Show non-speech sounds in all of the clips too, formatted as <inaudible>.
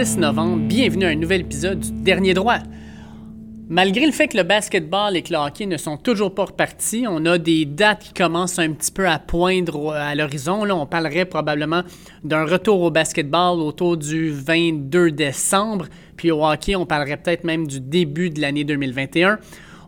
mardi 10 novembre. Bienvenue à un nouvel épisode du Dernier Droit. Malgré le fait que le basketball et que le hockey ne sont toujours pas repartis, on a des dates qui commencent un petit peu à poindre à l'horizon. Là, on parlerait probablement d'un retour au basketball autour du 22 décembre. Puis au hockey, on parlerait peut-être même du début de l'année 2021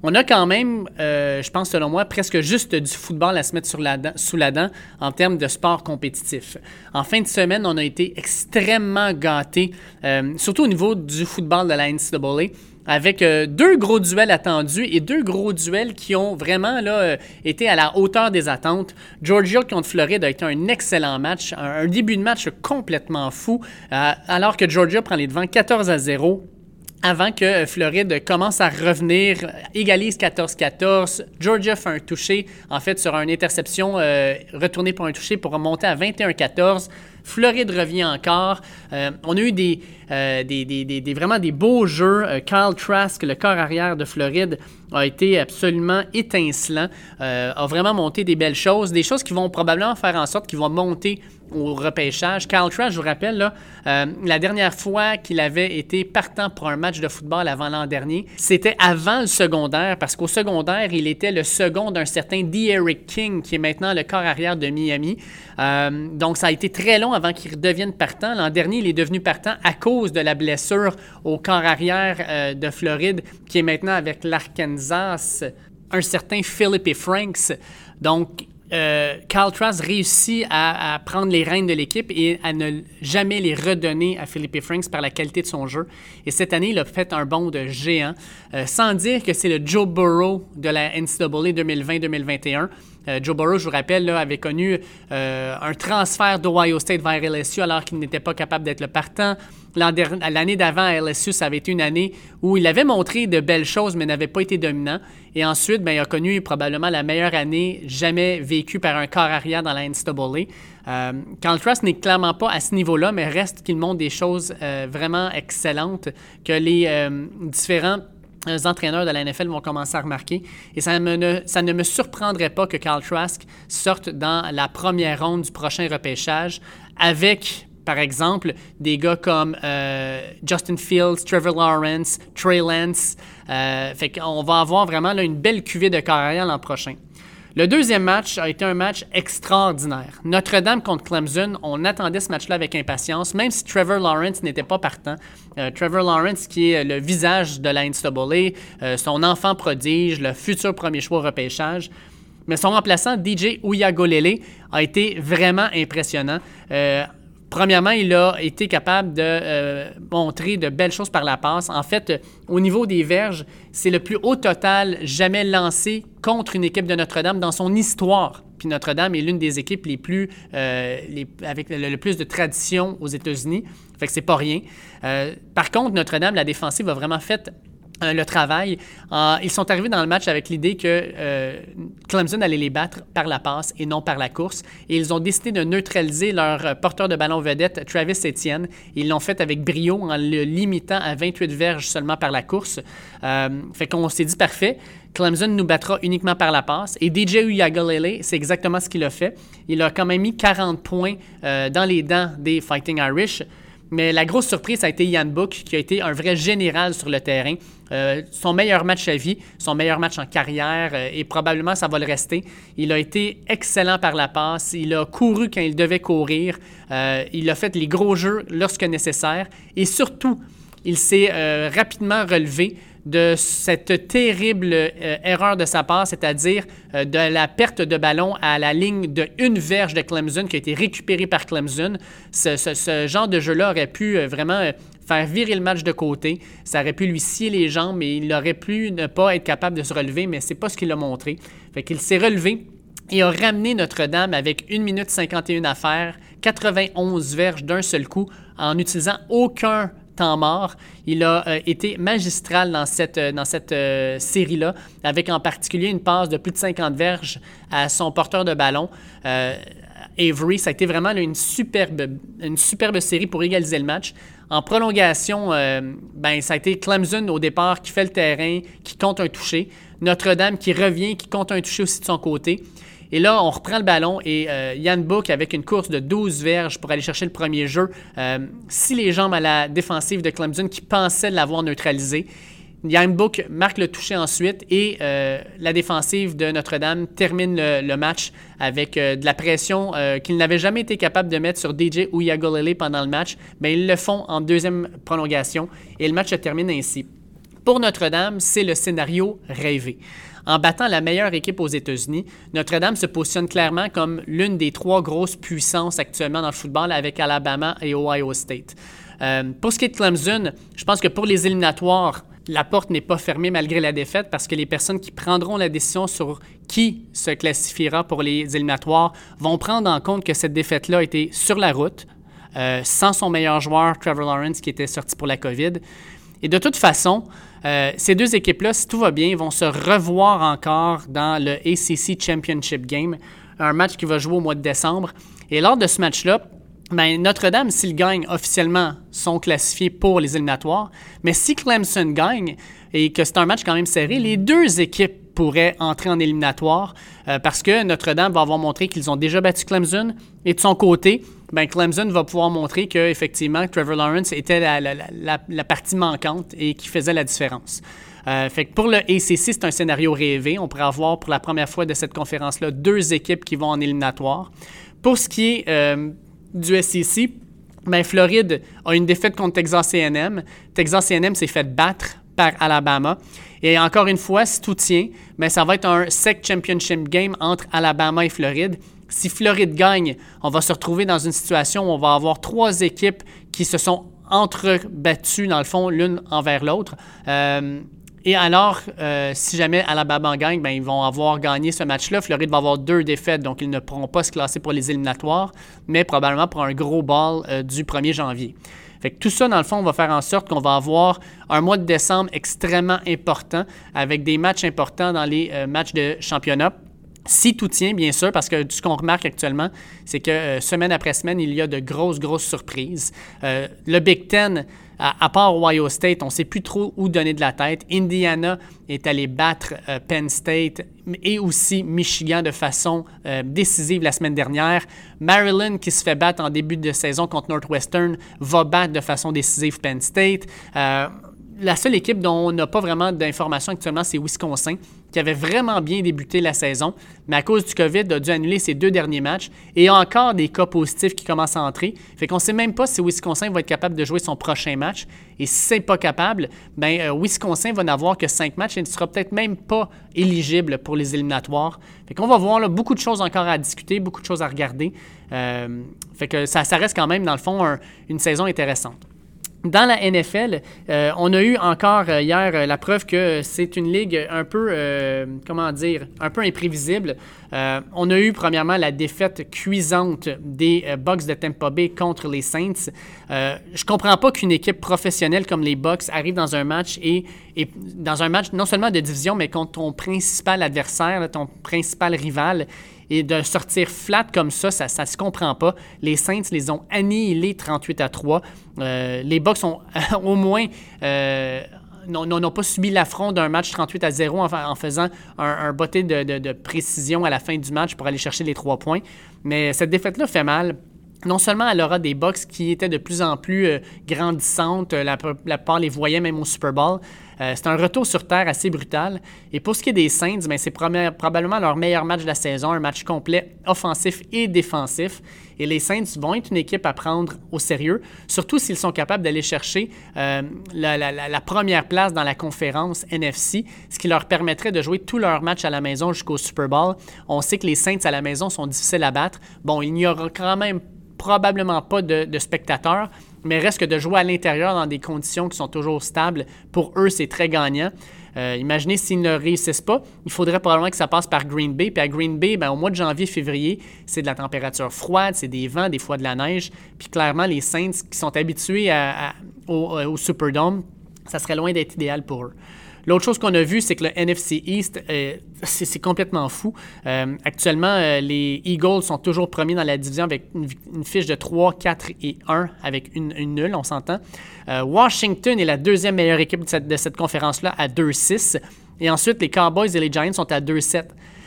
on a quand même, euh, je pense selon moi, presque juste du football à se mettre sous la dent en termes de sport compétitif. En fin de semaine, on a été extrêmement gâtés, euh, surtout au niveau du football de la NCAA avec euh, deux gros duels attendus et deux gros duels qui ont vraiment été à la hauteur des attentes. Georgia contre Floride a été un excellent match, un, début de match complètement fou, alors que Georgia prend les devants 14 à 0 avant que Floride commence à revenir, égalise 14-14. Georgia fait un toucher, en fait, sur une interception euh, retournée pour un toucher pour remonter à 21-14. Floride revient encore. Euh, on a eu des, euh, des, vraiment des beaux jeux. Kyle Trask, le corps arrière de Floride, a été absolument étincelant, a vraiment monté des belles choses, des choses qui vont probablement faire en sorte qu'ils vont monter au repêchage. Kyle Trask, je vous rappelle, là, euh, la dernière fois qu'il avait été partant pour un match de football avant l'an dernier, c'était avant le secondaire, parce qu'au secondaire, il était le second d'un certain D. Eric King, qui est maintenant le corps arrière de Miami. Euh, donc, ça a été très long avant qu'il redevienne partant. L'an dernier, il est devenu partant à cause de la blessure au corps arrière euh, de Floride, qui est maintenant avec l'Arkansas, un certain Philippe Franks. Donc, euh, Carl Trask réussit à, prendre les rênes de l'équipe et à ne jamais les redonner à Philippe Franks par la qualité de son jeu. Et cette année, il a fait un bond de géant, euh, sans dire que c'est le Joe Burrow de la NCAA 2020-2021. Euh, Joe Burrow, je vous rappelle, avait connu euh, un transfert d'Ohio State vers LSU alors qu'il n'était pas capable d'être le partant. L'année d'avant à LSU, ça avait été une année où il avait montré de belles choses, mais n'avait pas été dominant. Et ensuite, ben, il a connu probablement la meilleure année jamais vécue par un corps arrière dans la NCAA. Euh, Carl Trust n'est clairement pas à ce niveau-là, mais reste qu'il montre des choses euh, vraiment excellentes que les différents les entraîneurs de la NFL vont commencer à remarquer. Et ça, ne, ça ne me surprendrait pas que Carl Trask sorte dans la première ronde du prochain repêchage avec, par exemple, des gars comme euh, Justin Fields, Trevor Lawrence, Trey Lance. Euh, fait qu'on va avoir vraiment une belle cuvée de carrière l'an prochain. Le deuxième match a été un match extraordinaire. Notre-Dame contre Clemson, on attendait ce match-là avec impatience, même si Trevor Lawrence n'était pas partant. Euh, Trevor Lawrence, qui est le visage de la NCAA, euh, son enfant prodige, le futur premier choix au repêchage. Mais son remplaçant, DJ Uyagolele, a été vraiment impressionnant. Premièrement, il a été capable de euh, montrer de belles choses par la passe. En fait, au niveau des verges, c'est le plus haut total jamais lancé contre une équipe de Notre-Dame dans son histoire. Puis Notre-Dame est l'une des équipes les plus euh, avec le, plus de tradition aux États-Unis. Fait que c'est pas rien. Euh, par contre, Notre-Dame, la défensive a vraiment fait euh, <laughs> le travail. Euh, ils sont arrivés dans le match avec l'idée que euh, Clemson allait les battre par la passe et non par la course. Et ils ont décidé de neutraliser leur porteur de ballon vedette, Travis Etienne. Ils l'ont fait avec brio en le limitant à 28 verges seulement par la course. fait qu'on s'est dit parfait. Clemson nous battra uniquement par la passe. Et DJ Uyagalele, c'est exactement ce qu'il a fait. Il a quand même mis 40 points dans les dents des Fighting Irish. Mais la grosse surprise, a été Ian Book, qui a été un vrai général sur le terrain. Euh, son meilleur match à vie, son meilleur match en carrière, euh, et probablement ça va le rester. Il a été excellent par la passe. Il a couru quand il devait courir. Euh, il a fait les gros jeux lorsque nécessaire. Et surtout, il s'est rapidement relevé de cette terrible euh, erreur de sa part, c'est-à-dire euh, de la perte de ballon à la ligne de une verge de Clemson qui a été récupérée par Clemson. Ce, genre de jeu-là aurait pu euh, vraiment faire virer le match de côté. Ça aurait pu lui scier les jambes, mais il aurait pu ne pas être capable de se relever, mais c'est pas ce qu'il a montré. Fait qu'il s'est relevé et a ramené Notre-Dame avec 1 minute 51 à faire, 91 verges d'un seul coup, en n'utilisant aucun mort. Il a euh, été magistral dans cette, euh, cette euh, série-là, avec en particulier une passe de plus de 50 verges à son porteur de ballon. Avery, ça a été vraiment une, superbe, une superbe série pour égaliser le match. En prolongation, ben, ça a été Clemson au départ qui fait le terrain, qui compte un toucher. Notre-Dame qui revient, qui compte un toucher aussi de son côté. Et là, on reprend le ballon et Yann Book, avec une course de 12 verges pour aller chercher le premier jeu, si les jambes à la défensive de Clemson qui pensaient l'avoir neutralisé, Yann Book marque le toucher ensuite et euh, la défensive de Notre-Dame termine le, match avec euh, de la pression euh, qu'ils n'avaient jamais été capables de mettre sur DJ ou Yagolele pendant le match. Mais ils le font en deuxième prolongation et le match se termine ainsi. Pour Notre-Dame, c'est le scénario rêvé. En battant la meilleure équipe aux États-Unis, Notre-Dame se positionne clairement comme l'une des trois grosses puissances actuellement dans le football avec Alabama et Ohio State. pour ce qui est de Clemson, je pense que pour les éliminatoires, la porte n'est pas fermée malgré la défaite parce que les personnes qui prendront la décision sur qui se classifiera pour les éliminatoires vont prendre en compte que cette défaite-là été sur la route, euh, sans son meilleur joueur, Trevor Lawrence, qui était sorti pour la COVID. Et de toute façon, euh, ces deux équipes-là, si tout va bien, vont se revoir encore dans le ACC Championship Game, un match qui va jouer au mois de décembre. Et lors de ce match-là, ben, Notre-Dame, s'ils gagnent officiellement, sont classifiés pour les éliminatoires. Mais si Clemson gagne et que c'est un match quand même serré, les deux équipes pourraient entrer en éliminatoire euh, parce que Notre-Dame va avoir montré qu'ils ont déjà battu Clemson. Et de son côté, ben, Clemson va pouvoir montrer qu'effectivement, Trevor Lawrence était la, partie manquante et qui faisait la différence. Euh, fait que pour le ACC, c'est un scénario rêvé. On pourrait avoir pour la première fois de cette conférence-là deux équipes qui vont en éliminatoire. Pour ce qui est euh, du SEC, ben, Floride a une défaite contre Texas A&M. Texas A&M s'est fait battre par Alabama. Et encore une fois, si tout tient, ben, ça va être un SEC Championship Game entre Alabama et Floride. Si Floride gagne, on va se retrouver dans une situation où on va avoir trois équipes qui se sont entre-battues, dans le fond, l'une envers l'autre. Euh, et alors, euh, si jamais Alabama gagne, ben, ils vont avoir gagné ce match-là. Floride va avoir deux défaites, donc ils ne pourront pas se classer pour les éliminatoires, mais probablement pour un gros ball euh, du 1er janvier. Fait que tout ça, dans le fond, va faire en sorte qu'on va avoir un mois de décembre extrêmement important avec des matchs importants dans les matchs de championnat. Si tout tient, bien sûr, parce que ce qu'on remarque actuellement, c'est que semaine après semaine, il y a de grosses, grosses surprises. le Big Ten à, part Ohio State, on ne sait plus trop où donner de la tête. Indiana est allé battre euh, Penn State et aussi Michigan de façon euh, décisive la semaine dernière. Maryland, qui se fait battre en début de saison contre Northwestern, va battre de façon décisive Penn State. La seule équipe dont on n'a pas vraiment d'informations actuellement, c'est Wisconsin, qui avait vraiment bien débuté la saison, mais à cause du COVID, a dû annuler ses deux derniers matchs et encore des cas positifs qui commencent à entrer. Fait qu'on ne sait même pas si Wisconsin va être capable de jouer son prochain match. Et si c'est pas capable, ben euh, Wisconsin va n'avoir que cinq matchs et ne sera peut-être même pas éligible pour les éliminatoires. Fait qu'on va voir beaucoup de choses encore à discuter, beaucoup de choses à regarder. Euh, fait que ça, reste quand même, dans le fond, une saison intéressante. Dans la NFL, euh, on a eu encore euh, hier euh, la preuve que c'est une ligue un peu, comment dire, un peu imprévisible. on a eu premièrement la défaite cuisante des Bucks de Tampa Bay contre les Saints. je comprends pas qu'une équipe professionnelle comme les Bucks arrive dans un match et, dans un match non seulement de division mais contre ton principal adversaire, ton principal rival et de sortir flat comme ça, ça ne se comprend pas. Les Saints les ont annihilés 38 à 3. Euh, les Bucks ont <laughs> au moins... Euh, n'ont pas subi l'affront d'un match 38 à 0 en, faisant un, botté de, précision à la fin du match pour aller chercher les trois points. Mais cette défaite-là fait mal non seulement elle aura des box qui étaient de plus en plus euh, grandissantes, la, la plupart les voyait même au Super Bowl, euh, c'est un retour sur terre assez brutal. Et pour ce qui est des Saints, ben, c'est probablement leur meilleur match de la saison, un match complet offensif et défensif. Et les Saints vont être une équipe à prendre au sérieux, surtout s'ils sont capables d'aller chercher euh, la, première place dans la conférence NFC, ce qui leur permettrait de jouer tous leurs matchs à la maison jusqu'au Super Bowl. On sait que les Saints à la maison sont difficiles à battre. Bon, il n'y aura quand même probablement pas de spectateurs, mais reste que de jouer à l'intérieur dans des conditions qui sont toujours stables, pour eux, c'est très gagnant. Euh, imaginez s'ils ne réussissent pas, il faudrait probablement que ça passe par Green Bay. Puis à Green Bay, ben, au mois de janvier, février, c'est de la température froide, c'est des vents, des fois de la neige. Puis clairement, les Saints qui sont habitués au, au Superdome, ça serait loin d'être idéal pour eux. L'autre chose qu'on a vu, c'est que le NFC East, euh, c'est complètement fou. Euh, actuellement, euh, les Eagles sont toujours premiers dans la division avec une, fiche de 3, 4 et 1 avec une, nulle, on s'entend. Washington est la deuxième meilleure équipe de cette, conférence-là à 2-6. Et ensuite, les Cowboys et les Giants sont à 2-7.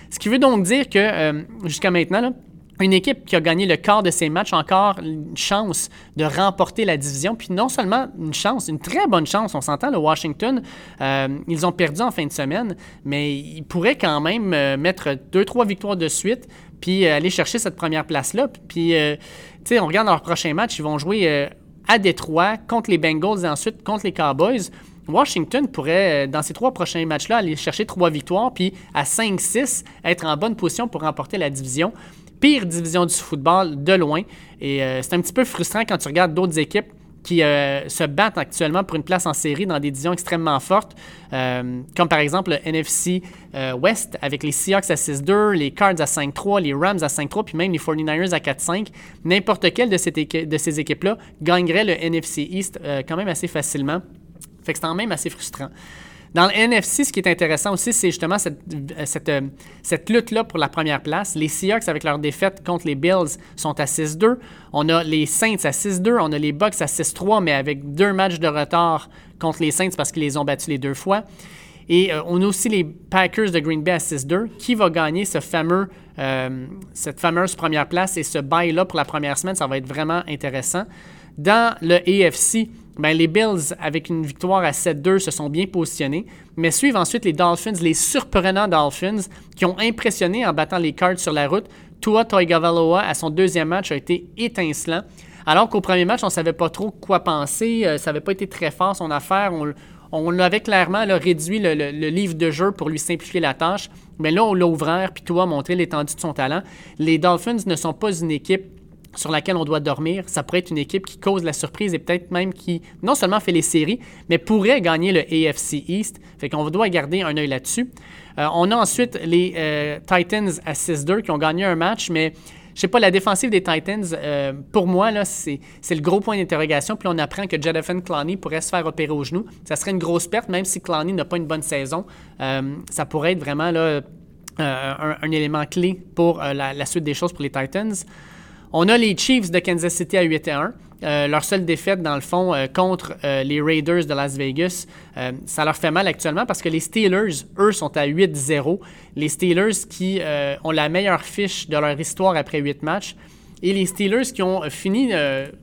Ce qui veut donc dire que jusqu'à maintenant, une équipe qui a gagné le quart de ses matchs encore une chance de remporter la division. Puis non seulement une chance, une très bonne chance, on s'entend, le Washington, euh, ils ont perdu en fin de semaine, mais ils pourraient quand même euh, mettre deux, trois victoires de suite, puis euh, aller chercher cette première place-là. Puis, tu sais, on regarde leur prochain match, ils vont jouer à Détroit contre les Bengals et ensuite contre les Cowboys. Washington pourrait, dans ces trois prochains matchs-là, aller chercher trois victoires, puis à 5-6, être en bonne position pour remporter la division pire division du football de loin. Et euh, c'est un petit peu frustrant quand tu regardes d'autres équipes qui euh, se battent actuellement pour une place en série dans des divisions extrêmement fortes, euh, comme par exemple le NFC West avec les Seahawks à 6-2, les Cards à 5-3, les Rams à 5-3, puis même les 49ers à 4-5. N'importe quelle de, de ces équipes-là gagnerait le NFC East quand même assez facilement. Fait que c'est quand même assez frustrant. Dans le NFC, ce qui est intéressant aussi, c'est justement cette, cette, cette lutte-là pour la première place. Les Seahawks, avec leur défaite contre les Bills, sont à 6-2. On a les Saints à 6-2. On a les Bucks à 6-3, mais avec deux matchs de retard contre les Saints parce qu'ils les ont battus les deux fois. Et euh, on a aussi les Packers de Green Bay à 6-2. Qui va gagner ce fameux, euh, cette fameuse première place et ce bail-là pour la première semaine? Ça va être vraiment intéressant. Dans le AFC, ben, les Bills, avec une victoire à 7-2, se sont bien positionnés, mais suivent ensuite les Dolphins, les surprenants Dolphins, qui ont impressionné en battant les Cards sur la route. Tua Toigavaloa, à son deuxième match, a été étincelant. Alors qu'au premier match, on ne savait pas trop quoi penser, euh, ça n'avait pas été très fort son affaire. On, avait clairement réduit le, livre de jeu pour lui simplifier la tâche. Mais là, on l'a ouvert, puis Tua a montré l'étendue de son talent. Les Dolphins ne sont pas une équipe sur laquelle on doit dormir. Ça pourrait être une équipe qui cause la surprise et peut-être même qui non seulement fait les séries, mais pourrait gagner le AFC East. Fait qu'on doit garder un œil là-dessus. Euh, on a ensuite les euh, Titans à 6-2 qui ont gagné un match, mais je sais pas, la défensive des Titans, euh, pour moi, c'est, le gros point d'interrogation. Puis on apprend que Jonathan Clowney pourrait se faire opérer au genou. Ça serait une grosse perte, même si Clowney n'a pas une bonne saison. ça pourrait être vraiment un, élément clé pour la, suite des choses pour les Titans. On a les Chiefs de Kansas City à 8 1. Euh, leur seule défaite, dans le fond, euh, contre euh, les Raiders de Las Vegas, ça leur fait mal actuellement parce que les Steelers, eux, sont à 8-0. Les Steelers qui ont la meilleure fiche de leur histoire après 8 matchs. Et les Steelers qui ont fini,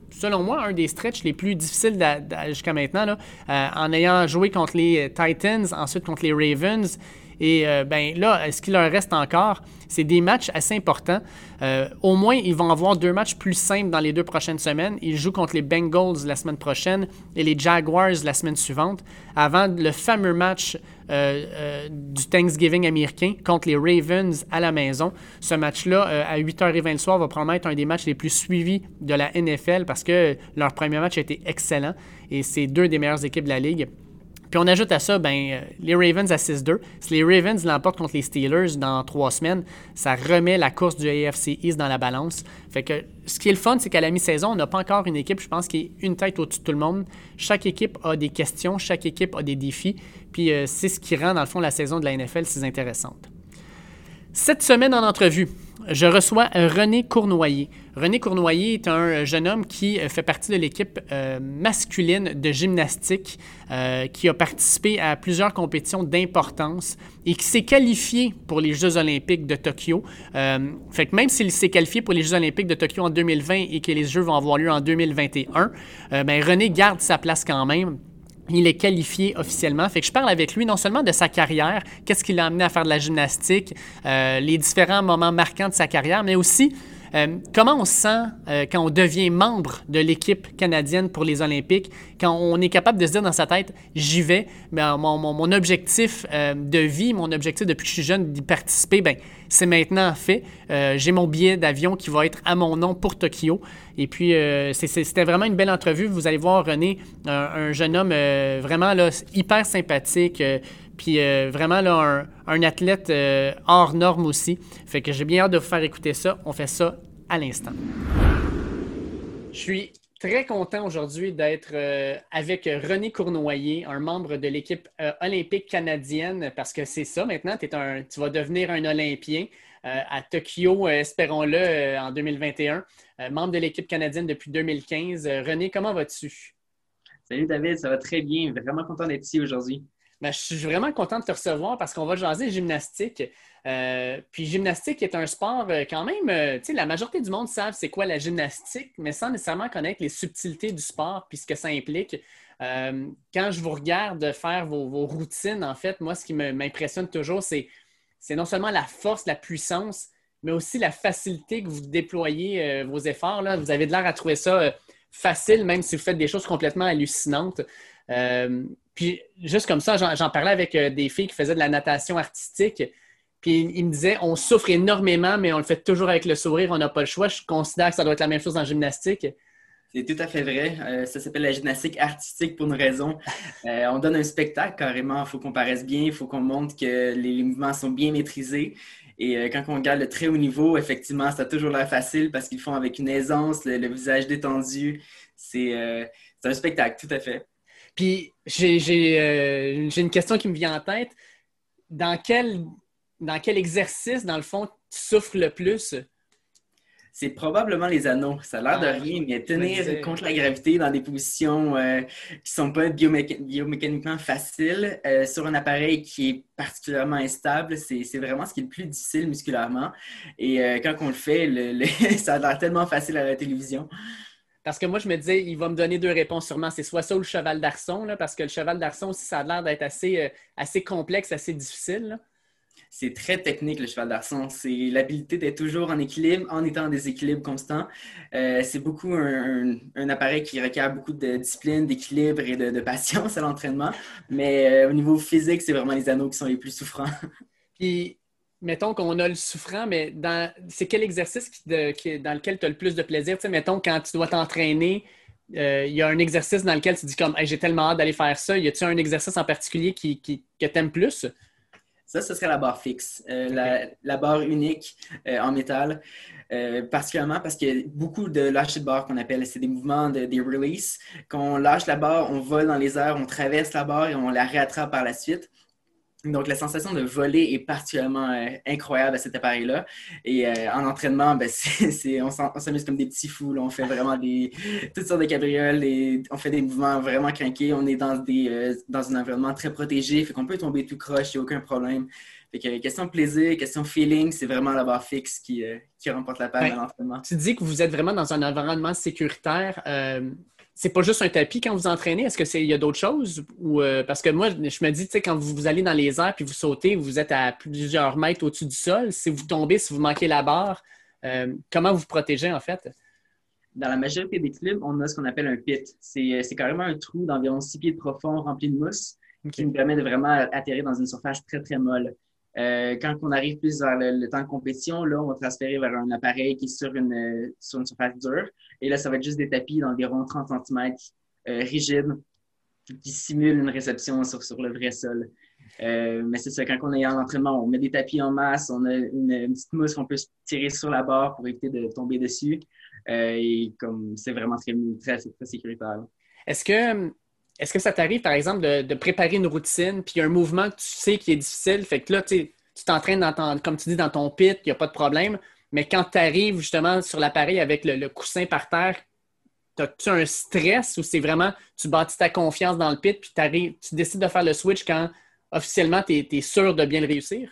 selon moi, un des stretches les plus difficiles jusqu'à maintenant, en ayant joué contre les Titans, ensuite contre les Ravens et ben là, ce qu'il leur reste encore, c'est des matchs assez importants. Euh, au moins, ils vont avoir deux matchs plus simples dans les deux prochaines semaines. Ils jouent contre les Bengals la semaine prochaine et les Jaguars la semaine suivante, avant le fameux match euh, du Thanksgiving américain contre les Ravens à la maison. Ce match-là, à 8h20 le soir, va probablement être un des matchs les plus suivis de la NFL parce que leur premier match a été excellent et c'est deux des meilleures équipes de la ligue. Puis on ajoute à ça, ben, euh, les Ravens à 6-2. Si les Ravens l'emportent contre les Steelers dans trois semaines, ça remet la course du AFC East dans la balance. Fait que ce qui est le fun, c'est qu'à la mi-saison, on n'a pas encore une équipe, je pense, qui est une tête au-dessus de tout le monde. Chaque équipe a des questions, chaque équipe a des défis. Puis euh, c'est ce qui rend, dans le fond, la saison de la NFL si intéressante. Cette semaine en entrevue, je reçois René Cournoyer. René Cournoyer est un jeune homme qui euh, fait partie de l'équipe euh, masculine de gymnastique, euh, qui a participé à plusieurs compétitions d'importance et qui s'est qualifié pour les Jeux olympiques de Tokyo. fait que même s'il s'est qualifié pour les Jeux olympiques de Tokyo en 2020 et que les Jeux vont avoir lieu en 2021, ben René garde sa place quand même il est qualifié officiellement. Fait que je parle avec lui non seulement de sa carrière, qu'est-ce qui l'a amené à faire de la gymnastique, euh, les différents moments marquants de sa carrière, mais aussi euh, comment on se sent euh, quand on devient membre de l'équipe canadienne pour les Olympiques, quand on est capable de se dire dans sa tête, j'y vais, ben, mon, objectif euh, de vie, mon objectif depuis que je suis jeune d'y participer, ben, c'est maintenant fait. J'ai mon billet d'avion qui va être à mon nom pour Tokyo. Et puis, c'était vraiment une belle entrevue. Vous allez voir René, un, jeune homme vraiment hyper sympathique. Puis vraiment là, un, un athlète hors norme aussi. Fait que j'ai bien hâte de vous faire écouter ça. On fait ça à l'instant. Je suis très content aujourd'hui d'être euh, avec René Cournoyer, un membre de l'équipe euh, olympique canadienne, parce que c'est ça maintenant, es un, tu vas devenir un Olympien euh, à Tokyo, espérons-le, en 2021, membre de l'équipe canadienne depuis 2015. René, comment vas-tu? Salut David, ça va très bien, vraiment content d'être ici aujourd'hui. Ben, je suis vraiment content de te recevoir parce qu'on va jaser gymnastique. Euh, puis gymnastique est un sport euh, quand même, euh, tu sais, la majorité du monde savent c'est quoi la gymnastique, mais sans nécessairement connaître les subtilités du sport puis ce que ça implique. quand je vous regarde faire vos, routines, en fait, moi, ce qui m'impressionne toujours, c'est, non seulement la force, la puissance, mais aussi la facilité que vous déployez vos efforts. Là. Vous avez de l'air à trouver ça facile, même si vous faites des choses complètement hallucinantes. puis juste comme ça, j'en, parlais avec des filles qui faisaient de la natation artistique. Puis il me disait, on souffre énormément, mais on le fait toujours avec le sourire, on n'a pas le choix. Je considère que ça doit être la même chose en gymnastique. C'est tout à fait vrai. Euh, ça s'appelle la gymnastique artistique pour une raison. Euh, on donne un spectacle carrément. Il faut qu'on paraisse bien, il faut qu'on montre que les, mouvements sont bien maîtrisés. Et euh, quand on regarde le très haut niveau, effectivement, ça a toujours l'air facile parce qu'ils font avec une aisance, le, visage détendu. C'est un spectacle, tout à fait. Puis j'ai une question qui me vient en tête. Dans quel dans quel exercice, dans le fond, tu souffres le plus? C'est probablement les anneaux. Ça a l'air de ah, rien, mais tenir contre la gravité dans des positions euh, qui ne sont pas biomécaniquement faciles euh, sur un appareil qui est particulièrement instable, c'est vraiment ce qui est le plus difficile musculairement. Et euh, quand on le fait, <laughs> ça a l'air tellement facile à la télévision. Parce que moi, je me disais, il va me donner deux réponses sûrement. C'est soit ça ou le cheval d'arçon, parce que le cheval d'arçon aussi, ça a l'air d'être assez, assez complexe, assez difficile c'est très technique le cheval d'arçon. C'est l'habilité d'être toujours en équilibre en étant en déséquilibre constant. Euh, c'est beaucoup un, appareil qui requiert beaucoup de discipline, d'équilibre et de, patience à l'entraînement. Mais euh, au niveau physique, c'est vraiment les anneaux qui sont les plus souffrants. <laughs> Puis, mettons qu'on a le souffrant, mais dans, c'est quel exercice dans lequel tu as le plus de plaisir? Tu mettons, quand tu dois t'entraîner, euh, il y a un exercice dans lequel tu dis comme j'ai tellement hâte d'aller faire ça. Y a-t-il un exercice en particulier qui, que tu aimes plus? Ça, ce serait la barre fixe, euh, la, barre unique euh, en métal, euh, particulièrement parce a beaucoup de lâcher de barre qu'on appelle, c'est des mouvements de, des release. Quand on lâche la barre, on vole dans les airs, on traverse la barre et on la réattrape par la suite. Donc, la sensation de voler est particulièrement euh, incroyable à cet appareil-là. Et euh, en entraînement, ben, <laughs> on, s'amuse comme des petits fous. On fait vraiment des, toutes sortes de cabrioles et on fait des mouvements vraiment craqués. On est dans, des, euh, dans un environnement très protégé, fait qu'on peut tomber tout croche, il n'y a aucun problème. Fait que question plaisir, question feeling, c'est vraiment la barre fixe qui, qui remporte la panne à l'entraînement. Tu dis que vous êtes vraiment dans un environnement sécuritaire c'est pas juste un tapis quand vous entraînez? Est-ce qu'il y a d'autres choses? Ou, euh, parce que moi, je me dis, quand vous, allez dans les airs puis vous sautez, vous êtes à plusieurs mètres au-dessus du sol. Si vous tombez, si vous manquez la barre, euh, comment vous vous protégez en fait? Dans la majorité des clubs, on a ce qu'on appelle un pit. C'est euh, carrément un trou d'environ 6 pieds de profond rempli de mousse qui nous permet de vraiment atterrir dans une surface très, très molle. Euh, quand on arrive plus vers le, temps de compétition, là, on va transférer vers un appareil qui est sur une, sur une surface dure. Et là, ça va être juste des tapis d'environ 30 cm euh, rigides qui simulent une réception sur, sur le vrai sol. Euh, mais c'est ça, quand on est en entraînement, on met des tapis en masse, on a une, petite mousse qu'on peut tirer sur la barre pour éviter de tomber dessus. et comme c'est vraiment très, très, très sécuritaire. Est-ce que est-ce que ça t'arrive, par exemple, de, préparer une routine, puis un mouvement que tu sais qui est difficile, fait que là, tu t'entraînes, dans comme tu dis, dans ton pit, il n'y a pas de problème, mais quand tu arrives justement sur l'appareil avec le, coussin par terre, as-tu un stress ou c'est vraiment, tu bâtis ta confiance dans le pit, puis tu décides de faire le switch quand officiellement tu es sûr de bien le réussir?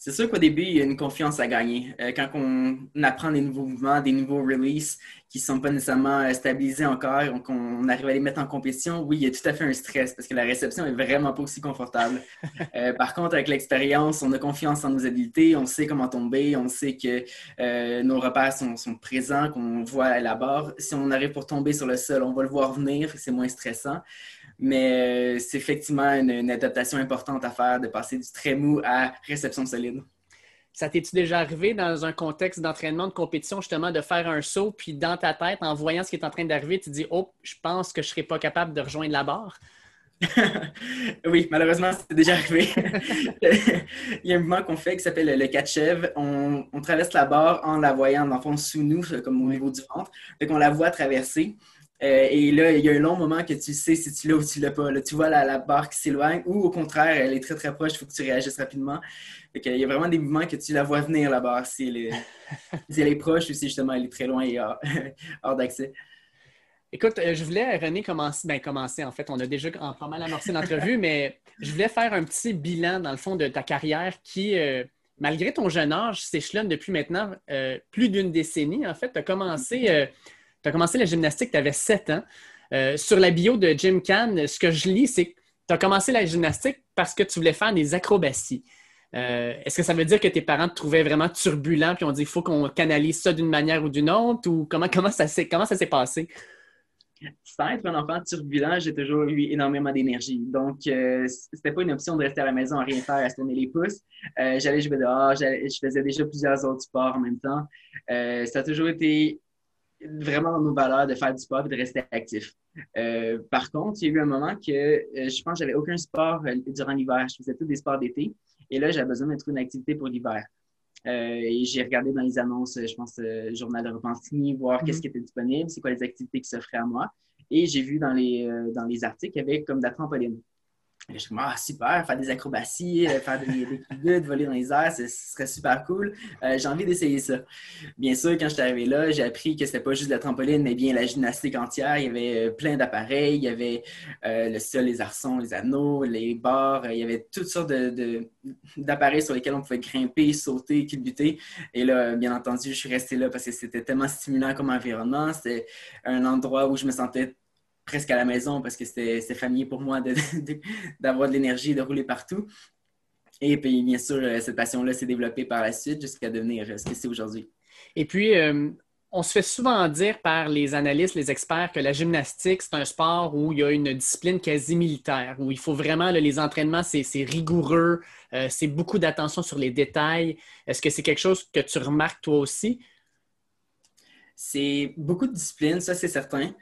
C'est sûr qu'au début, il y a une confiance à gagner. Euh, quand on apprend des nouveaux mouvements, des nouveaux releases qui ne sont pas nécessairement euh, stabilisés encore, qu'on arrive à les mettre en compétition, oui, il y a tout à fait un stress parce que la réception est vraiment pas aussi confortable. <laughs> Euh, par contre, avec l'expérience, on a confiance en nos habiletés, on sait comment tomber, on sait que nos repères sont, sont présents, qu'on voit la barre. Si on arrive pour tomber sur le sol, on va le voir venir, c'est moins stressant. Mais euh, c'est effectivement une, adaptation importante à faire de passer du très mou à réception solide. Ça t'est-tu déjà arrivé dans un contexte d'entraînement, de compétition, justement, de faire un saut, puis dans ta tête, en voyant ce qui est en train d'arriver, tu te dis Oh, je pense que je ne serai pas capable de rejoindre la barre? <laughs> oui, malheureusement, c'est déjà arrivé. <laughs> Il y a un mouvement qu'on fait qui s'appelle le catch on, on, traverse la barre en la voyant, dans le fond, sous nous, comme au niveau du ventre. Fait qu'on la voit traverser. Euh, et là, il y a un long moment que tu sais si tu l'as ou tu l'as pas. Là, tu vois la, barre qui s'éloigne ou au contraire, elle est très très proche, il faut que tu réagisses rapidement. il y a vraiment des mouvements que tu la vois venir, la barre, si elle est, <laughs> proche ou si justement elle est très loin et hors, <laughs> d'accès. Écoute, euh, je voulais, René, commencer, ben, commencer, en fait, on a déjà pas mal amorcé l'entrevue, <laughs> mais je voulais faire un petit bilan, dans le fond, de ta carrière qui, euh, malgré ton jeune âge, s'échelonne depuis maintenant euh, plus d'une décennie. En fait, tu as commencé, commencé la gymnastique, tu avais 7 ans. sur la bio de Jim Can, ce que je lis, c'est que tu as commencé la gymnastique parce que tu voulais faire des acrobaties. Est-ce que ça veut dire que tes parents te trouvaient vraiment turbulent puis ont dit il faut qu'on canalise ça d'une manière ou d'une autre ou comment, comment ça s'est passé? sans être un enfant turbulent, j'ai toujours eu énormément d'énergie. Donc, euh, c'était pas une option de rester à la maison à rien faire, à se tourner les pouces. Euh, j'allais jouer dehors, je faisais déjà plusieurs autres sports en même temps. Euh, ça a toujours été vraiment dans nos valeurs de faire du sport et de rester actif. Euh, par contre, il y a eu un moment que je pense que j'avais aucun sport durant l'hiver. Je faisais tous des sports d'été. Et là, j'avais besoin de trouver une activité pour l'hiver. et j'ai regardé dans les annonces, je pense, Journal de Repentigny, voir qu'est-ce mm-hmm. qui était disponible, c'est quoi les activités qui s'offraient à moi. Et j'ai vu dans les, euh, dans les articles qu'il y avait comme de la trampoline. Je suis ah, super, faire des acrobaties, euh, faire des, des voler dans les airs, ce serait super cool. Euh, j'ai envie d'essayer ça. Bien sûr, quand je suis arrivé là, j'ai appris que c'était pas juste la trampoline, mais bien la gymnastique entière. Il y avait plein d'appareils, il y avait le sol, les arçons, les anneaux, les barres, il y avait toutes sortes d'appareils de, sur lesquels on pouvait grimper, sauter, culbuter. Et là, bien entendu, je suis resté là parce que c'était tellement stimulant comme environnement. C'était un endroit où je me sentais presque à la maison parce que c'était familier pour moi d'avoir de, l'énergie de rouler partout. Et puis, bien sûr, euh, cette passion-là s'est développée par la suite jusqu'à devenir euh, ce que c'est aujourd'hui. Et puis, euh, on se fait souvent dire par les analystes, les experts, que la gymnastique, c'est un sport où il y a une discipline quasi militaire, où il faut vraiment, les entraînements, c'est rigoureux, c'est beaucoup d'attention sur les détails. Est-ce que c'est quelque chose que tu remarques toi aussi? C'est beaucoup de discipline, ça c'est certain.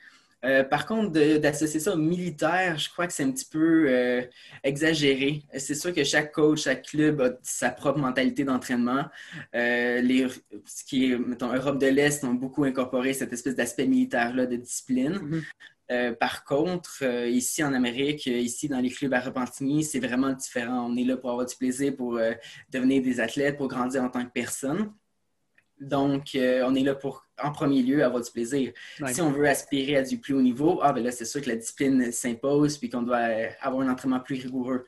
Euh, par contre, d'associer ça au militaire, je crois que c'est un petit peu euh, exagéré. C'est sûr que chaque coach, chaque club a sa propre mentalité d'entraînement. Euh, ce qui est, mettons, Europe de l'Est ont beaucoup incorporé cette espèce d'aspect militaire-là de discipline. Mm-hmm. par contre, ici en Amérique, ici dans les clubs à Repentigny, c'est vraiment différent. On est là pour avoir du plaisir, pour devenir des athlètes, pour grandir en tant que personne. Donc, euh, on est là pour, en premier lieu, avoir du plaisir. Si on veut aspirer à du plus haut niveau, ah, ben là, c'est sûr que la discipline s'impose puis qu'on doit euh, avoir un entraînement plus rigoureux.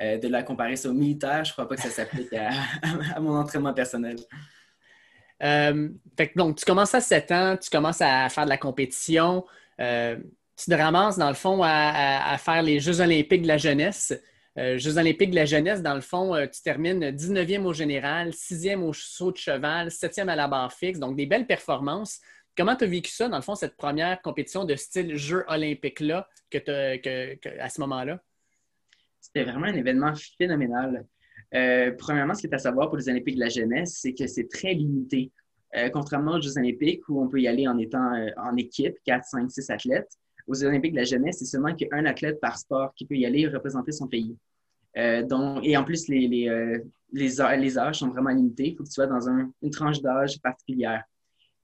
Euh, de la comparer ça au militaire, je ne crois pas que ça s'applique à, <laughs> mon entraînement personnel. donc, tu commences à 7 ans, tu commences à faire de la compétition. tu te ramasses, dans le fond, à faire les Jeux olympiques de la jeunesse. Euh, Jeux olympiques de la jeunesse, dans le fond, euh, tu termines 19e au général, 6e au saut de cheval, 7e à la barre fixe, donc des belles performances. Comment tu as vécu ça, dans le fond, cette première compétition de style Jeux olympiques-là que, à ce moment-là? C'était vraiment un événement phénoménal. Euh, premièrement, ce qui est à savoir pour les Olympiques de la jeunesse, c'est que c'est très limité. contrairement aux Jeux olympiques où on peut y aller en étant en équipe, 4, 5, 6 athlètes, aux Olympiques de la jeunesse, c'est seulement qu'un athlète par sport qui peut y aller représenter son pays. Euh, et en plus, les, les, euh, les, âges sont vraiment limités. Il faut que tu sois dans une tranche d'âge particulière.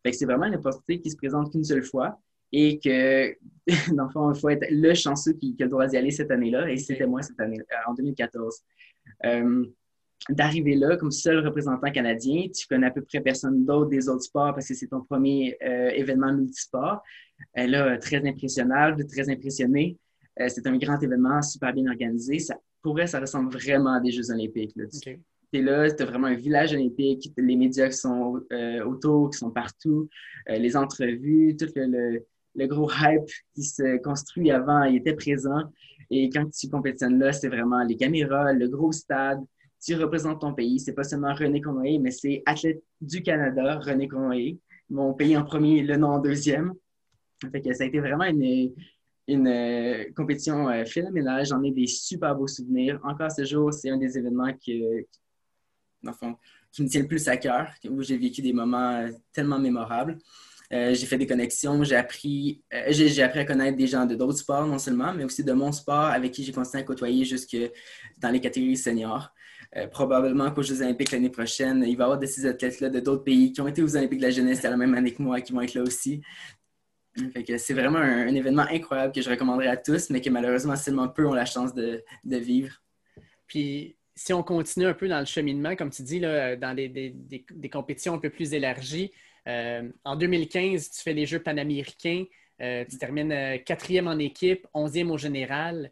c'est vraiment une opportunité qui se présente qu'une seule fois et que, <laughs> dans il faut être le chanceux qui, a le droit d'y aller cette année-là. Et c'était moi cette année, euh, en 2014 d'arriver là comme seul représentant canadien. Tu connais à peu près personne d'autre des autres sports parce que c'est ton premier euh, événement multisport. Euh, là, très impressionnable, très impressionné. Euh, c'est un grand événement, super bien organisé. Ça, pour vrai, ça ressemble vraiment à des Jeux olympiques. Tu es là, tu as vraiment un village olympique, les médias qui sont autour, qui sont partout, les entrevues, tout le, le, gros hype qui se construit avant, il était présent. Et quand tu compétitionnes là, c'est vraiment les caméras, le gros stade, tu représentes ton pays. C'est pas seulement René Cournoyer, mais c'est athlète du Canada, René Cournoyer. Mon pays en premier, le nom en deuxième. Fait ça a été vraiment une, euh, compétition euh, phénoménale. J'en ai des super beaux souvenirs. Encore ce jour, c'est un des événements qui, me tient le plus à cœur, où j'ai vécu des moments euh, tellement mémorables. j'ai fait des connexions, j'ai appris, à connaître des gens de d'autres sports non seulement, mais aussi de mon sport avec qui j'ai continué à côtoyer jusque dans les catégories seniors. Probablement qu'aux Jeux olympiques l'année prochaine, il va y avoir de ces athlètes-là de d'autres pays qui ont été aux Olympiques de la jeunesse à la même année que moi qui vont être là aussi. C'est vraiment un, événement incroyable que je recommanderais à tous, mais que malheureusement seulement peu ont la chance de, vivre. Puis si on continue un peu dans le cheminement, comme tu dis, là, dans des, compétitions un peu plus élargies, euh, en 2015, tu fais les Jeux panaméricains. tu termines quatrième en équipe, onzième au général,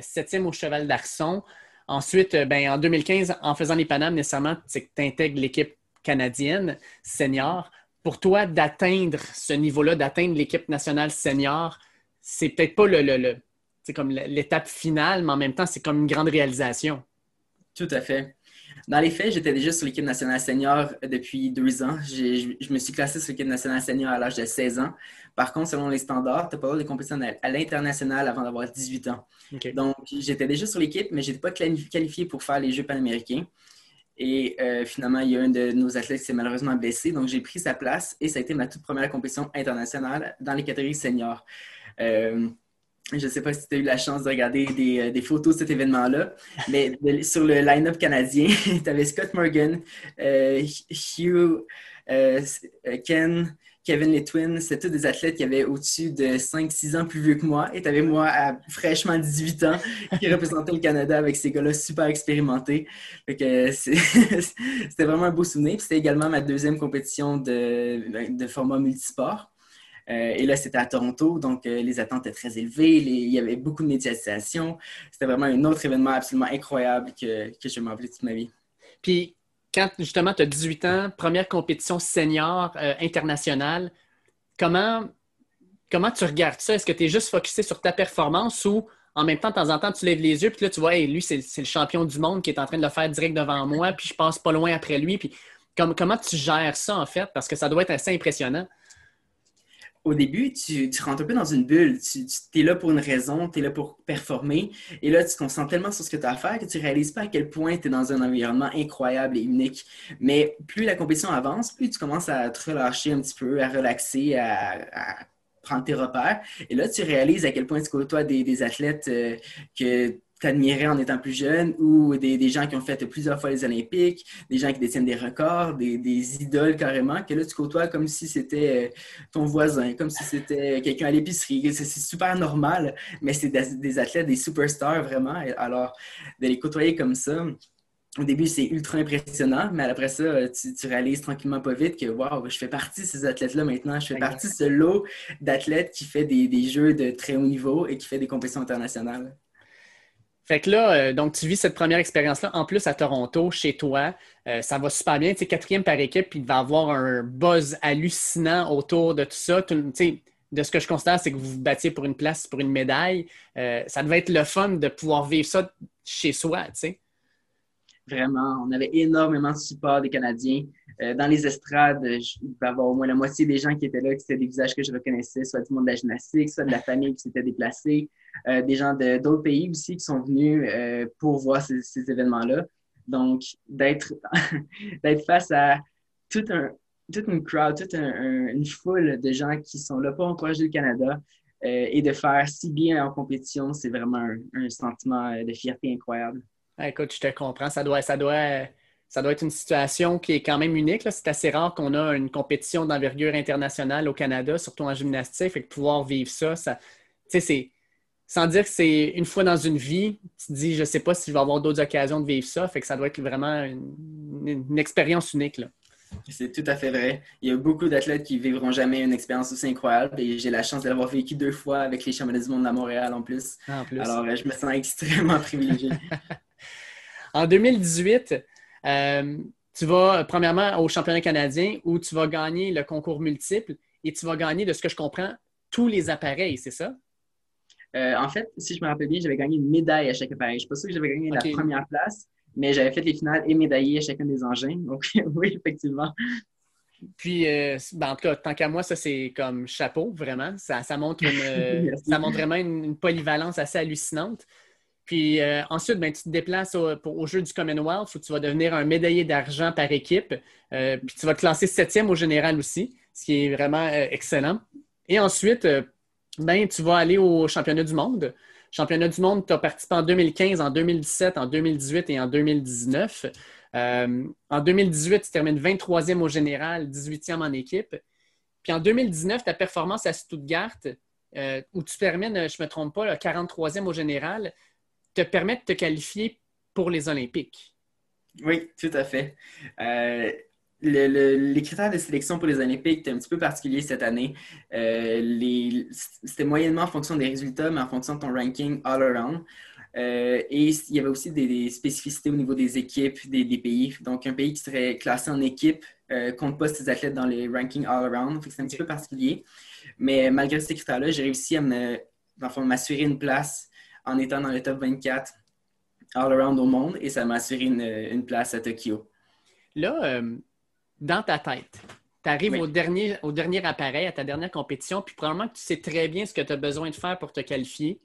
septième au cheval d'Arçon. Ensuite, ben, en 2015, en faisant les Panames, nécessairement, que tu intègres l'équipe canadienne senior. Pour toi, d'atteindre ce niveau-là, d'atteindre l'équipe nationale senior, c'est peut-être pas le, c'est comme l'étape finale, mais en même temps, c'est comme une grande réalisation. Tout à fait. Dans les faits, j'étais déjà sur l'équipe nationale senior depuis deux ans. Je me suis classé sur l'équipe nationale senior à l'âge de 16 ans. Par contre, selon les standards, tu n'as pas le droit de compétition à l'international avant d'avoir 18 ans. Donc, j'étais déjà sur l'équipe, mais je n'étais pas qualifié pour faire les Jeux panaméricains. Et euh, finalement, il y a un de nos athlètes qui s'est malheureusement blessé. Donc, j'ai pris sa place et ça a été ma toute première compétition internationale dans les catégories seniors. Euh, je ne sais pas si tu as eu la chance de regarder des, euh, photos de cet événement-là, mais sur le line-up canadien, <laughs> tu avais Scott Morgan, Hugh, Ken, Kevin les Twins, c'était tous des athlètes qui avaient au-dessus de 5-6 ans plus vieux que moi. Et tu avais moi à fraîchement 18 ans qui représentait le Canada avec ces gars-là super expérimentés. <laughs> C'était vraiment un beau souvenir. C'était également ma deuxième compétition de, de format multisport. Euh, et là, c'était à Toronto, donc euh, les attentes étaient très élevées. il y avait beaucoup de médiatisation. C'était vraiment un autre événement absolument incroyable que, que je m'en toute ma vie. Puis, quand justement tu as 18 ans, première compétition senior euh, internationale, comment, comment tu regardes ça? Est-ce que tu es juste focusé sur ta performance ou en même temps, de temps en temps, tu lèves les yeux, puis là, tu vois, lui, c'est le champion du monde qui est en train de le faire direct devant moi, puis je passe pas loin après lui. Puis comment tu gères ça, en fait? Parce que ça doit être assez impressionnant au début, tu, rentres un peu dans une bulle. Tu, es là pour une raison, tu es là pour performer. Et là, tu te concentres tellement sur ce que tu as à faire que tu réalises pas à quel point tu es dans un environnement incroyable et unique. Mais plus la compétition avance, plus tu commences à te relâcher un petit peu, à relaxer, à, prendre tes repères. Et là, tu réalises à quel point tu côtoies des, des athlètes euh, que t'admirais en étant plus jeune ou des, gens qui ont fait plusieurs fois les Olympiques, des gens qui détiennent des records, des, idoles carrément, que là, tu côtoies comme si c'était euh, ton voisin, comme si c'était quelqu'un à l'épicerie. C'est super normal, mais c'est des, athlètes, des superstars vraiment. Alors, de les côtoyer comme ça, au début, c'est ultra impressionnant, mais après ça, tu, réalises tranquillement pas vite que waouh, je fais partie de ces athlètes-là maintenant. Je fais partie de ce lot d'athlètes qui fait des, des, jeux de très haut niveau et qui fait des compétitions internationales. Fait que là, euh, donc tu vis cette première expérience-là, en plus à Toronto, chez toi. Euh, ça va super bien. Tu es quatrième par équipe, puis il va y avoir un buzz hallucinant autour de tout ça. de ce que je constate, c'est que vous vous battiez pour une place, pour une médaille. Euh, ça devait être le fun de pouvoir vivre ça chez soi, tu sais. Vraiment, on avait énormément de support des Canadiens. dans les estrades, va y avoir au moins la moitié des gens qui étaient là, qui étaient des visages que je reconnaissais, soit du monde de la gymnastique, soit de la famille qui s'était déplacée. Euh, des gens d'autres pays aussi qui sont venus euh, pour voir ces, événements-là. Donc, d'être <laughs> face à toute une crowd, toute une foule de gens qui sont là pour encourager le Canada euh, et de faire si bien en compétition, c'est vraiment un, sentiment de fierté incroyable. Écoute, je te comprends. Ça doit, ça doit, ça doit être une situation qui est quand même unique. C'est assez rare qu'on a une compétition d'envergure internationale au Canada, surtout en gymnastique. et que pouvoir vivre ça, ça c'est sans dire que c'est une fois dans une vie, tu te dis, je ne sais pas si je vais avoir d'autres occasions de vivre ça. Fait que ça doit être vraiment une, expérience unique. C'est tout à fait vrai. Il y a beaucoup d'athlètes qui vivront jamais une expérience aussi incroyable et j'ai la chance de l'avoir vécu deux fois avec les championnats du monde à Montréal en plus. Ah, Alors, je me sens extrêmement <laughs> privilégié. En 2018, euh, tu vas premièrement au championnat canadien où tu vas gagner le concours multiple et tu vas gagner, de ce que je comprends, tous les appareils, c'est ça? Euh, en fait, si je me rappelle bien, j'avais gagné une médaille à chaque appareil. Je ne suis pas sûr que j'avais gagné la première place, mais j'avais fait les finales et médaillé à chacun des engins. <laughs> Donc, oui, effectivement. Puis, euh, ben, en tout cas, tant qu'à moi, ça, c'est comme chapeau, vraiment. Ça, montre, une, <laughs> ça montre vraiment une, polyvalence assez hallucinante. Puis euh, ensuite, ben, tu te déplaces au, jeu du Commonwealth où tu vas devenir un médaillé d'argent par équipe. puis tu vas te classer septième au général aussi, ce qui est vraiment excellent. Et ensuite, ben, tu vas aller au championnat du monde. Championnat du monde, tu as participé en 2015, en 2017, en 2018 et en 2019. Euh, en 2018, tu termines 23e au général, 18e en équipe. Puis en 2019, ta performance à Stuttgart, euh, où tu termines, je ne me trompe pas, 43e au général, te permet de te qualifier pour les Olympiques. Oui, tout à fait. Euh, les critères de sélection pour les Olympiques étaient un petit peu particuliers cette année. Euh, c'était moyennement en fonction des résultats, mais en fonction de ton ranking all-around. Euh, et il y avait aussi des, spécificités au niveau des équipes, des, pays. Donc, un pays qui serait classé en équipe euh, compte pas ses athlètes dans les rankings all-around. C'est un petit peu particulier. Mais malgré ces critères-là, j'ai réussi à m'assurer une place en étant dans le top 24 all-around au monde et ça m'a assuré une, place à Tokyo. Là, euh, dans ta tête, tu arrives au, dernier, au dernier appareil, à ta dernière compétition, puis probablement que tu sais très bien ce que tu as besoin de faire pour te qualifier.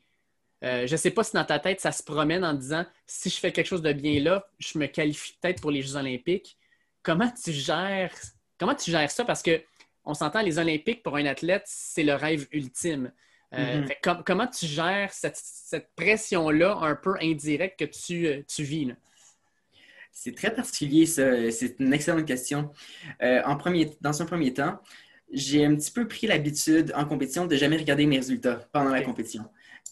Euh, je ne sais pas si dans ta tête, ça se promène en disant si je fais quelque chose de bien là, je me qualifie peut-être pour les Jeux olympiques. Comment tu gères, comment tu gères ça? Parce que on s'entend, les Olympiques, pour un athlète, c'est le rêve ultime. Euh, mm-hmm. comment tu gères cette, pression-là un peu indirecte que tu, euh, tu vis? C'est très particulier, ça. C'est une excellente question. en premier, dans un premier temps, j'ai un petit peu pris l'habitude en compétition de jamais regarder mes résultats pendant la compétition.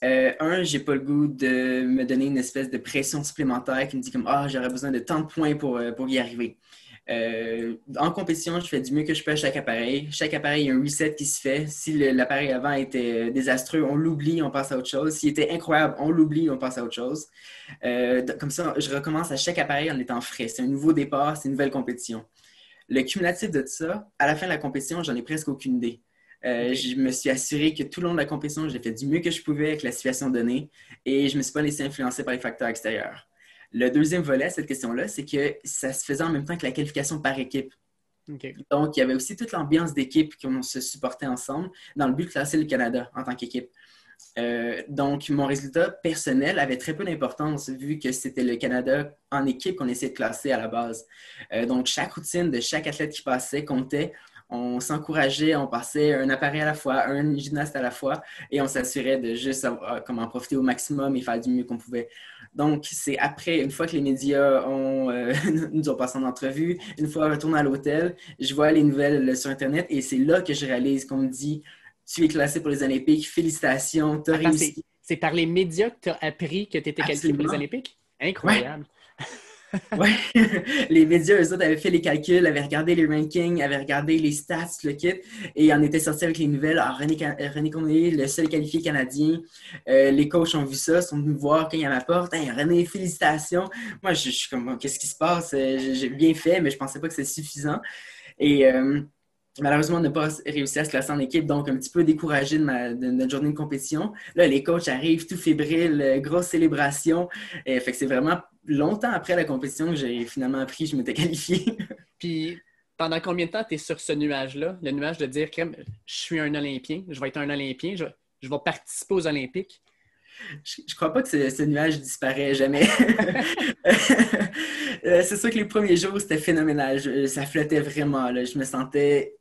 Euh, un, j'ai pas le goût de me donner une espèce de pression supplémentaire qui me dit comme Ah, j'aurais besoin de tant de points pour, euh, pour y arriver. Euh, en compétition, je fais du mieux que je peux à chaque appareil. Chaque appareil, il y a un reset qui se fait. Si l'appareil avant était désastreux, on l'oublie, on passe à autre chose. S'il était incroyable, on l'oublie, on passe à autre chose. comme ça, je recommence à chaque appareil en étant frais. C'est un nouveau départ, c'est une nouvelle compétition. Le cumulatif de ça, à la fin de la compétition, j'en ai presque aucune idée. Euh, je me suis assuré que tout le long de la compétition, j'ai fait du mieux que je pouvais avec la situation donnée et je ne me suis pas laissé influencer par les facteurs extérieurs. Le deuxième volet à cette question-là, c'est que ça se faisait en même temps que la qualification par équipe. Donc, il y avait aussi toute l'ambiance d'équipe qu'on se supportait ensemble dans le but de classer le Canada en tant qu'équipe. Euh, donc, mon résultat personnel avait très peu d'importance vu que c'était le Canada en équipe qu'on essayait de classer à la base. Euh, donc, chaque routine de chaque athlète qui passait comptait on s'encourageait, on passait un appareil à la fois, un gymnaste à la fois, et on s'assurait de juste savoir comment profiter au maximum et faire du mieux qu'on pouvait. Donc, c'est après, une fois que les médias ont, euh, <laughs> nous ont passé en entrevue, une fois retourné à l'hôtel, je vois les nouvelles sur Internet et c'est là que je réalise qu'on me dit Tu es classé pour les Olympiques, félicitations, tu as réussi. C'est par les médias que tu as appris que tu étais qualifié pour les Olympiques? Incroyable. <laughs> oui, les médias, eux autres, avaient fait les calculs, avaient regardé les rankings, avaient regardé les stats, le kit, et en étaient sortis avec les nouvelles. Alors, René, René le seul qualifié canadien, euh, les coachs ont vu ça, sont venus me voir quand il y a ma porte. Hey, René, félicitations. Moi, je, suis comme, qu'est-ce qui se passe? Euh, j'ai bien fait, mais je pensais pas que c'était suffisant. Et euh, malheureusement, on n'a pas réussi à se classer en équipe, donc un petit peu découragé de, notre journée de compétition. Là, les coachs arrivent, tout fébrile, grosse célébration. Et, fait que c'est vraiment longtemps après la compétition que j'ai finalement appris que je m'étais qualifié. <laughs> Puis, pendant combien de temps tu es sur ce nuage-là? Le nuage de dire je suis un Olympien, je vais être un Olympien, je vais participer aux Olympiques. Je, ne crois pas que ce, nuage disparaît jamais. <laughs> Euh, c'est sûr que les premiers jours, c'était phénoménal. ça flottait vraiment. Je me sentais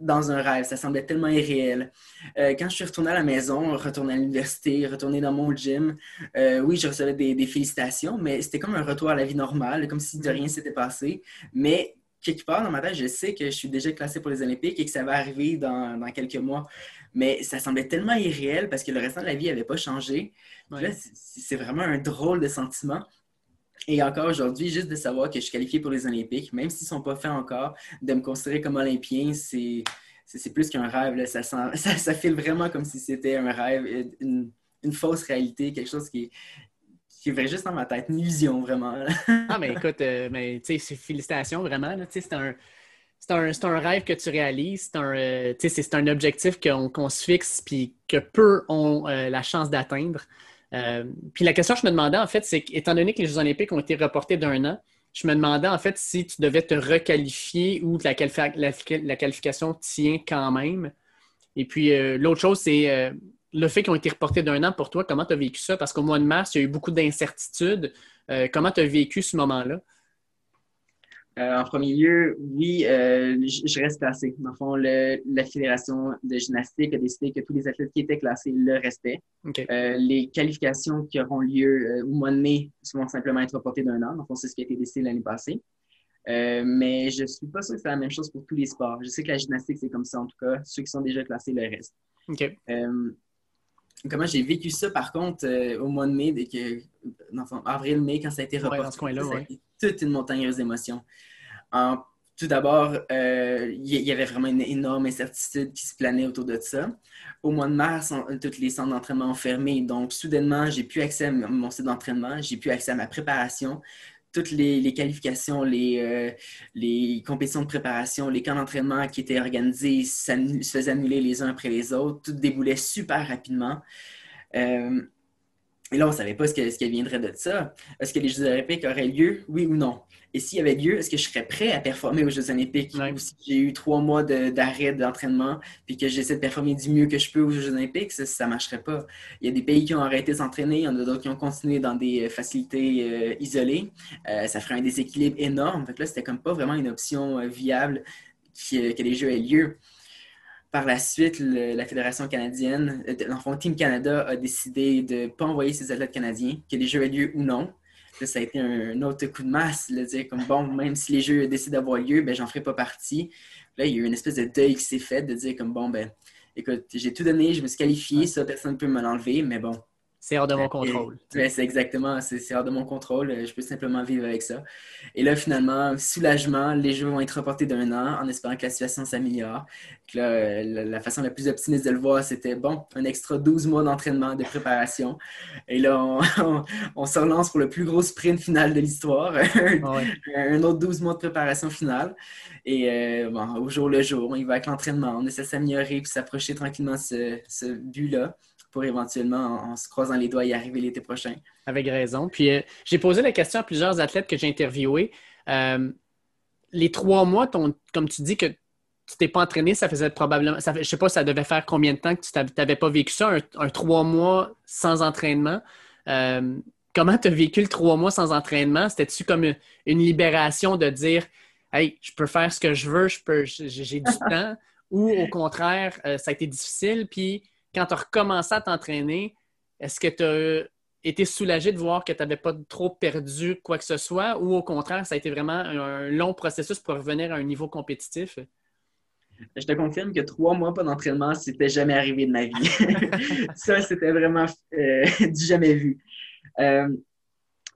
dans un rêve. Ça semblait tellement irréel. Euh, quand je suis retourné à la maison, retourné à l'université, retourné dans mon gym, euh, oui, je recevais des, félicitations, mais c'était comme un retour à la vie normale, comme si de rien s'était passé. Mais quelque part dans ma tête, je sais que je suis déjà classé pour les Olympiques et que ça va arriver dans, dans quelques mois. Mais ça semblait tellement irréel parce que le restant de la vie n'avait pas changé. c'est vraiment un drôle de sentiment. Et encore aujourd'hui, juste de savoir que je suis qualifié pour les Olympiques, même s'ils ne sont pas faits encore, de me considérer comme Olympien, c'est plus qu'un rêve. Ça, sent, <laughs> ça, file vraiment comme si c'était un rêve, une, une, fausse réalité, quelque chose qui, qui est juste dans ma tête, une illusion vraiment. ah, mais écoute, euh, mais, félicitations vraiment. C'est un, c'est un, rêve que tu réalises, c'est un, euh, objectif qu'on se fixe puis que peu ont euh, la chance d'atteindre. Euh, puis la question que je me demandais, en fait, c'est qu'étant donné que les Jeux olympiques ont été reportés d'un an, je me demandais, en fait, si tu devais te requalifier ou la, la, qualification tient quand même. Et puis, l'autre chose, c'est le fait qu'ils ont été reportés d'un an pour toi. Comment tu as vécu ça? Parce qu'au mois de mars, il y a eu beaucoup d'incertitudes. comment tu as vécu ce moment-là? Euh, en premier lieu, oui, euh, je reste classé. Dans le fond, la Fédération de gymnastique a décidé que tous les athlètes qui étaient classés le restaient. Euh, les qualifications qui auront lieu au mois de mai vont simplement être reportées d'un an. Dans le fond, c'est ce qui a été décidé l'année passée. mais je ne suis pas sûr que c'est la même chose pour tous les sports. Je sais que la gymnastique, c'est comme ça en tout cas. Ceux qui sont déjà classés le restent. comment j'ai vécu ça, par contre, au mois de mai, dès que, avril-mai, quand ça a été reporté, toute une montagneuse d'émotions. tout d'abord, il y, avait vraiment une énorme incertitude qui se planait autour de ça. Au mois de mars, toutes les centres d'entraînement ont fermé. Donc, soudainement, j'ai plus accès à mon site d'entraînement, j'ai plus accès à ma préparation. Toutes les, qualifications, les, les compétitions de préparation, les camps d'entraînement qui étaient organisés se faisaient annuler les uns après les autres. Tout déboulait super rapidement. Et là, on ne savait pas ce, qui viendrait de ça. Est-ce que les Jeux olympiques auraient lieu, oui ou non? Et s'il y avait lieu, est-ce que je serais prêt à performer aux Jeux olympiques? Ou si j'ai eu trois mois d'arrêt d'entraînement puis que j'essaie de performer du mieux que je peux aux Jeux olympiques, ça ne marcherait pas. Il y a des pays qui ont arrêté de s'entraîner, il y en a d'autres qui ont continué dans des euh, facilités euh, isolées. Euh, ça ferait un déséquilibre énorme. Fait que là, c'était comme pas vraiment une option viable que les Jeux aient lieu. Par la suite, la Fédération canadienne, l'enfant Team Canada a décidé de ne pas envoyer ses athlètes canadiens, que les Jeux aient lieu ou non. ça a été un, autre coup de masse, de dire comme bon, même si les Jeux décident d'avoir lieu, ben j'en ferai pas partie. Là, il y a eu une espèce de deuil qui s'est fait de dire comme bon, ben écoute, j'ai tout donné, je me suis qualifié, ça, personne ne peut me l'enlever, mais bon, c'est hors de mon contrôle. c'est exactement, c'est hors de mon contrôle. Je peux simplement vivre avec ça. Et là, finalement, soulagement, les jeux vont être reportés d'un an en espérant que la situation s'améliore. La, la, façon la plus optimiste de le voir, c'était bon, un extra 12 mois d'entraînement, de préparation. Et là, <laughs> on, se relance pour le plus gros sprint final de l'histoire. <laughs> Ah un autre 12 mois de préparation finale. Et euh, bon, au jour le jour, il va avec l'entraînement. On essaie de s'améliorer puis s'approcher tranquillement de ce, ce but-là pour éventuellement, en, se croisant les doigts, y arriver l'été prochain. Avec raison. Puis euh, j'ai posé la question à plusieurs athlètes que j'ai interviewés. Euh, les trois mois, comme tu dis que tu t'es pas entraîné, ça faisait probablement, ça, je sais pas, ça devait faire combien de temps que tu n'avais pas vécu ça, un, trois mois sans entraînement. Euh, comment tu as vécu le trois mois sans entraînement? C'était-tu comme une, libération de dire, hey, je peux faire ce que je veux, je peux, j'ai du <laughs> temps, ou au contraire, ça a été difficile, puis quand tu as recommencé à t'entraîner, est-ce que tu as été soulagé de voir que tu n'avais pas trop perdu quoi que ce soit ou au contraire, ça a été vraiment un long processus pour revenir à un niveau compétitif? Je te confirme que trois mois pas d'entraînement, c'était jamais arrivé de ma vie. <laughs> ça, c'était vraiment euh, <laughs> du jamais vu. Euh,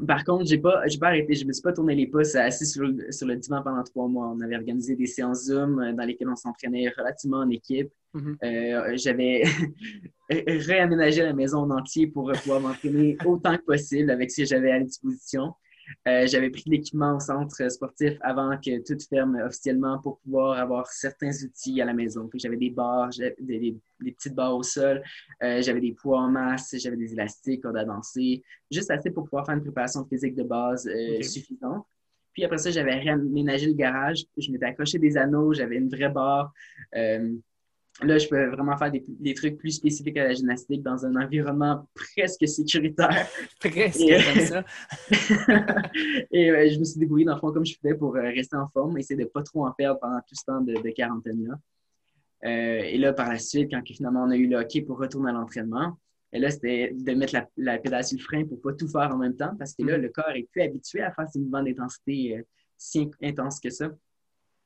par contre, j'ai pas, pas arrêté, je me suis pas tourné les pouces assis sur le, sur le divan pendant trois mois. On avait organisé des séances Zoom euh, dans lesquelles on s'entraînait relativement en équipe. Mm-hmm. Euh, j'avais <laughs> réaménagé la maison en entier pour pouvoir m'entraîner autant que possible avec ce que j'avais à disposition. Euh, j'avais pris l'équipement au centre sportif avant que tout ferme officiellement pour pouvoir avoir certains outils à la maison. J'avais des barres, des, petites barres au sol, euh, j'avais des poids en masse, j'avais des élastiques, cordes à danser, juste assez pour pouvoir faire une préparation physique de base suffisante. Puis après ça, j'avais réaménagé le garage, je m'étais accroché des anneaux, j'avais une vraie barre. Là, je peux vraiment faire des, trucs plus spécifiques à la gymnastique dans un environnement presque sécuritaire. <laughs> presque comme ça. <laughs> et euh, je me suis débrouillé dans le fond comme je pouvais pour euh, rester en forme, essayer de ne pas trop en perdre pendant tout ce temps de, quarantaine-là. Euh, et là, par la suite, quand finalement on a eu le hockey pour retourner à l'entraînement, et là, c'était de mettre la, la, pédale sur le frein pour ne pas tout faire en même temps parce que là, mm. le corps est plus habitué à faire ces mouvements d'intensité si intenses que ça.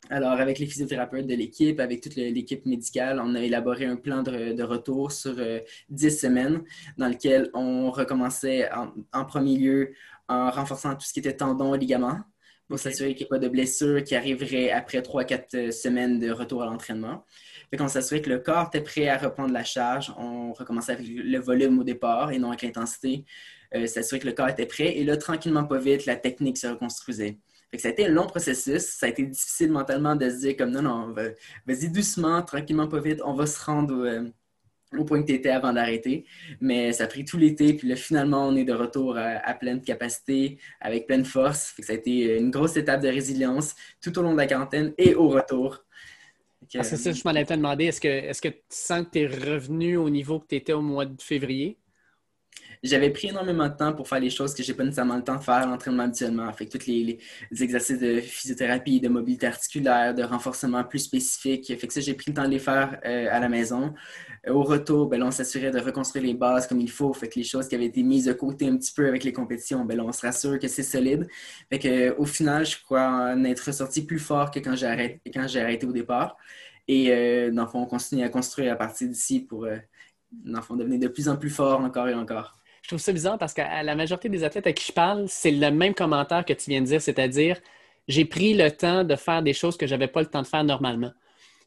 Alors, avec les physiothérapeutes de l'équipe, avec toute l'équipe médicale, on a élaboré un plan de, retour sur euh, dix semaines dans lequel on recommençait en, premier lieu en renforçant tout ce qui était tendons et ligaments pour s'assurer qu'il n'y ait pas de blessures qui arriveraient après trois, quatre euh, semaines de retour à l'entraînement. Fait on s'assurait que le corps était prêt à reprendre la charge. On recommençait avec le volume au départ et non avec l'intensité. Euh, s'assurer que le corps était prêt. Et là, tranquillement, pas vite, la technique se reconstruisait ça a été un long processus. Ça a été difficile mentalement de se dire comme non, non, vas-y doucement, tranquillement, pas vite, on va se rendre au, euh, point que tu étais avant d'arrêter. Mais ça a pris tout l'été, puis là, finalement, on est de retour à, pleine capacité, avec pleine force. ça a été une grosse étape de résilience tout au long de la quarantaine et au retour. Ah, c'est ça, je m'en étais demandé. Est-ce que, est que tu sens que tu es revenu au niveau que tu étais au mois de février? J'avais pris énormément de temps pour faire les choses que j'ai pas nécessairement le temps de faire l'entraînement habituellement. Fait que tous les, exercices de physiothérapie, de mobilité articulaire, de renforcement plus spécifique. Fait que ça, j'ai pris le temps de les faire euh, à la maison. Euh, au retour, ben, on s'assurait de reconstruire les bases comme il faut. Fait que les choses qui avaient été mises de côté un petit peu avec les compétitions, ben, on se rassure que c'est solide. Fait que, au final, je crois en être ressorti plus fort que quand j'ai arrêté, quand j'ai arrêté au départ. Et euh, dans le fond, on continue à construire à partir d'ici pour, euh, dans le fond, devenir de plus en plus fort encore et encore je trouve ça bizarre parce que la majorité des athlètes à qui je parle, c'est le même commentaire que tu viens de dire, c'est-à-dire j'ai pris le temps de faire des choses que je n'avais pas le temps de faire normalement.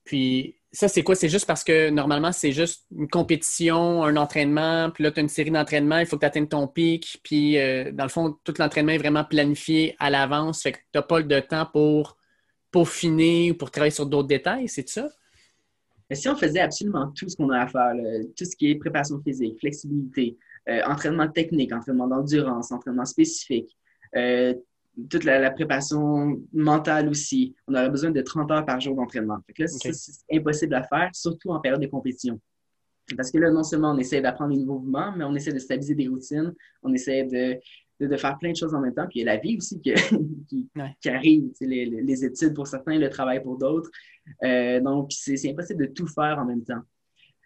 Puis ça, c'est quoi? C'est juste parce que normalement, c'est juste une compétition, un entraînement, puis là, tu as une série d'entraînements, il faut que tu atteignes ton pic, puis euh, dans le fond, tout l'entraînement est vraiment planifié à l'avance, fait que tu n'as pas de temps pour peaufiner ou pour travailler sur d'autres détails, c'est ça? Mais si on faisait absolument tout ce qu'on a à faire, tout ce qui est préparation physique, flexibilité, entraînement technique, entraînement d'endurance, entraînement spécifique, euh, toute la, préparation mentale aussi. On aurait besoin de 30 heures par jour d'entraînement. là, c'est impossible à faire, surtout en période de compétition. Parce que là, non seulement on essaie d'apprendre des nouveaux mouvements, mais on essaie de stabiliser des routines, on essaie de, de, faire plein de choses en même temps. Puis il y a la vie aussi qui, <laughs> qui, arrive, les, les, études pour certains, le travail pour d'autres. Euh, donc, c'est impossible de tout faire en même temps.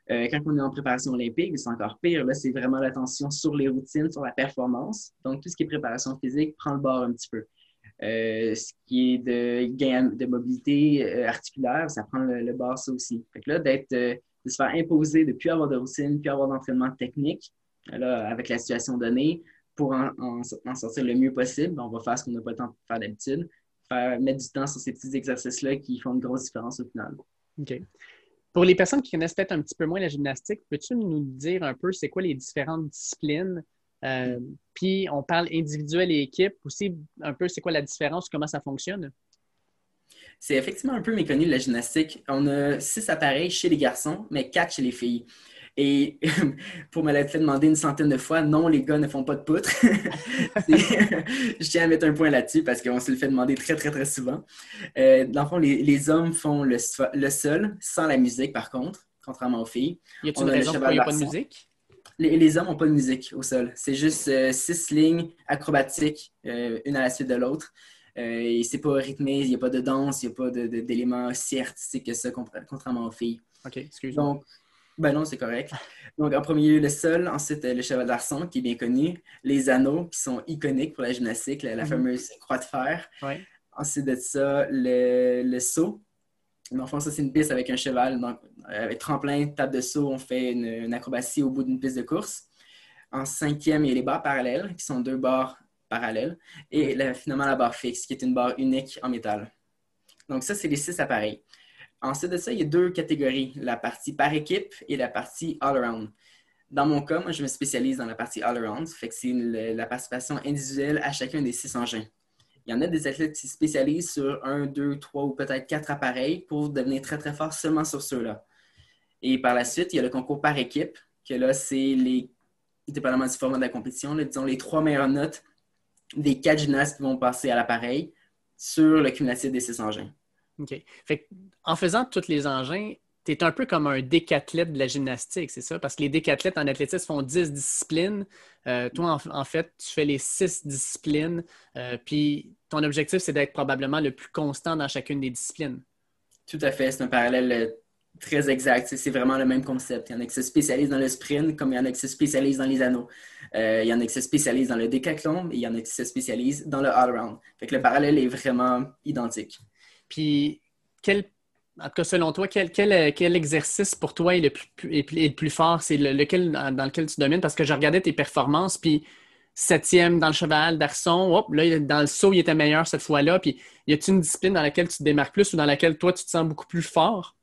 Euh, quand on est en préparation olympique, c'est encore pire. Là, c'est vraiment l'attention sur les routines, sur la performance. Donc, tout ce qui est préparation physique prend le bord un petit peu. Euh, ce qui est de gain de mobilité euh, articulaire, ça prend le, bord ça aussi. Fait que là, d'être, de se faire imposer de ne plus avoir de routine, de plus avoir d'entraînement technique, là, avec la situation donnée, pour en, sortir le mieux possible, on va faire ce qu'on n'a pas le temps de faire d'habitude, faire, mettre du temps sur ces petits exercices-là qui font une grosse différence au final. OK. Pour les personnes qui connaissent peut-être un petit peu moins la gymnastique, peux-tu nous dire un peu c'est quoi les différentes disciplines? Euh, puis on parle individuel et équipe aussi, un peu c'est quoi la différence, comment ça fonctionne? C'est effectivement un peu méconnu la gymnastique. On a six appareils chez les garçons, mais quatre chez les filles. Et <laughs> pour me l'être fait demander une centaine de fois, non, les gars ne font pas de poutre. <laughs> <laughs> je tiens à mettre un point là-dessus parce qu'on se le fait demander très, très, très souvent. Euh, dans le fond, les, hommes font le, le, sol, sans la musique, par contre, contrairement aux filles. Y a-t-il une raison pourquoi il n'y a pas de musique? Les, hommes n'ont pas de musique au sol. C'est juste euh, six lignes acrobatiques, euh, une à la suite de l'autre. et c'est pas rythmé, il n'y a pas de danse, il n'y a pas d'éléments si artistiques que ça, contrairement aux filles. OK, excuse-moi. Ben non, c'est correct. Donc, en premier lieu, le sol. Ensuite, le cheval d'arçon, qui est bien connu. Les anneaux, qui sont iconiques pour la gymnastique, la, mhm. fameuse croix de fer. Ensuite de ça, le, le saut. Fond, ça, c'est une piste avec un cheval. Donc, avec tremplin, table de saut, on fait une, acrobatie au bout d'une piste de course. En cinquième, il y a les barres parallèles, qui sont deux barres parallèles. Et finalement, la barre fixe, qui est une barre unique en métal. Donc, ça, c'est les six appareils. Ensuite de ça, il y a deux catégories, la partie par équipe et la partie all-around. Dans mon cas, moi, je me spécialise dans la partie all-around, fait que c'est la participation individuelle à chacun des six engins. Il y en a des athlètes qui se spécialisent sur un, deux, trois ou peut-être quatre appareils pour devenir très, très fort seulement sur ceux-là. Et par la suite, il y a le concours par équipe, que là, c'est les, dépendamment du format de la compétition, disons les trois meilleures notes des quatre gymnastes qui vont passer à l'appareil sur le cumulatif des six engins. OK. Fait en faisant tous les engins, tu es un peu comme un décathlète de la gymnastique, c'est ça? Parce que les décathlètes en athlétisme font 10 disciplines. Euh, toi, en, fait, tu fais les 6 disciplines. Euh, puis ton objectif, c'est d'être probablement le plus constant dans chacune des disciplines. Tout à fait. C'est un parallèle euh, très exact. C'est vraiment le même concept. Il y en a qui se spécialisent dans le sprint, comme il y en a qui se spécialisent dans les anneaux. il y en a qui se spécialisent dans le décathlon, et il y en a qui se spécialisent dans le all-around. Fait que le parallèle est vraiment identique. Puis, quel, en tout cas, selon toi, quel, quel, exercice pour toi est le plus, est, le plus fort? C'est lequel dans lequel tu domines? Parce que je regardais tes performances, puis septième dans le cheval d'Arson, hop, là, dans le saut, il était meilleur cette fois-là. Puis, y a-t-il une discipline dans laquelle tu te démarques plus ou dans laquelle toi, tu te sens beaucoup plus fort?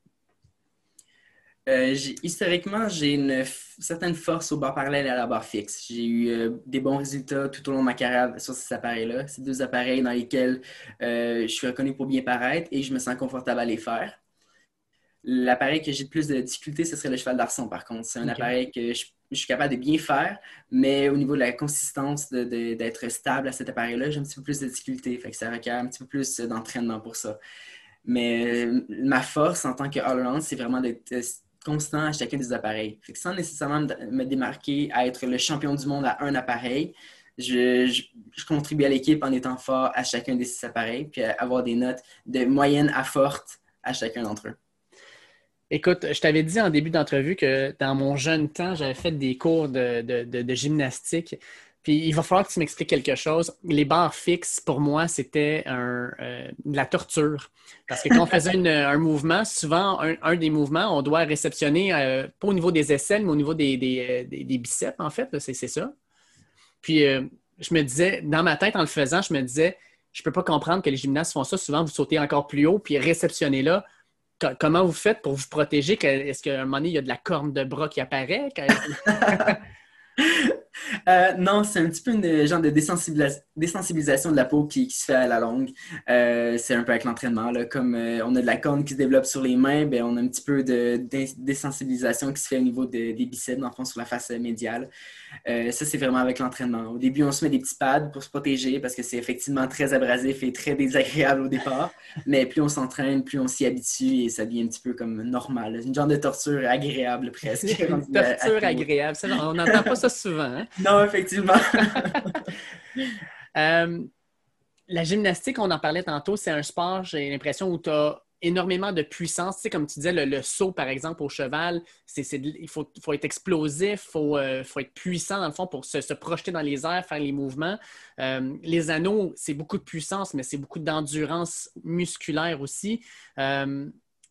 Euh, historiquement, j'ai une certaine force au bar parallèle et à la barre fixe. J'ai eu euh, des bons résultats tout au long de ma carrière sur ces appareils-là. Ces deux appareils dans lesquels euh, je suis reconnu pour bien paraître et je me sens confortable à les faire. L'appareil que j'ai le plus de difficulté, ce serait le cheval d'arçon, par contre. C'est un appareil que je, suis capable de bien faire, mais au niveau de la consistance d'être stable à cet appareil-là, j'ai un petit peu plus de difficulté. Fait que ça requiert un petit peu plus d'entraînement pour ça. Mais ma force en tant que all-around, c'est vraiment d'être constant à chacun des appareils. sans nécessairement me démarquer à être le champion du monde à un appareil, je, contribue à l'équipe en étant fort à chacun des six appareils, puis avoir des notes de moyenne à forte à chacun d'entre eux. Écoute, je t'avais dit en début d'entrevue que dans mon jeune temps, j'avais fait des cours de gymnastique. Puis il va falloir que tu m'expliques quelque chose. Les barres fixes, pour moi, c'était un, euh, de la torture. Parce que quand on faisait un mouvement, souvent, un, des mouvements, on doit réceptionner, euh, pas au niveau des aisselles, mais au niveau des, des, euh, biceps, en fait, c'est ça. Puis je me disais, dans ma tête, en le faisant, je me disais, je peux pas comprendre que les gymnastes font ça. Souvent, vous sautez encore plus haut, puis réceptionnez là. Comment vous faites pour vous protéger? Est-ce qu'à un moment donné, il y a de la corne de bras qui apparaît? <laughs> Euh, non, c'est un petit peu une genre de désensibilisation de la peau qui, se fait à la longue. Euh, c'est un peu avec l'entraînement. Comme euh, on a de la corne qui se développe sur les mains, ben, on a un petit peu de désensibilisation qui se fait au niveau des biceps, dans le fond, sur la face médiale. ça, c'est vraiment avec l'entraînement. Au début, on se met des petits pads pour se protéger parce que c'est effectivement très abrasif et très désagréable au départ. <laughs> Mais plus on s'entraîne, plus on s'y habitue et ça devient un petit peu comme normal. Une genre de torture agréable presque. <laughs> Une torture agréable. on n'entend pas ça souvent. Hein? Non, effectivement. <laughs> Euh, la gymnastique, on en parlait tantôt, c'est un sport, j'ai l'impression, où tu as énormément de puissance. Tu sais, comme tu disais, le, saut, par exemple, au cheval, il faut, être explosif, il euh, faut, être puissant, dans le fond, pour se, projeter dans les airs, faire les mouvements. Euh, les anneaux, c'est beaucoup de puissance, mais c'est beaucoup d'endurance musculaire aussi.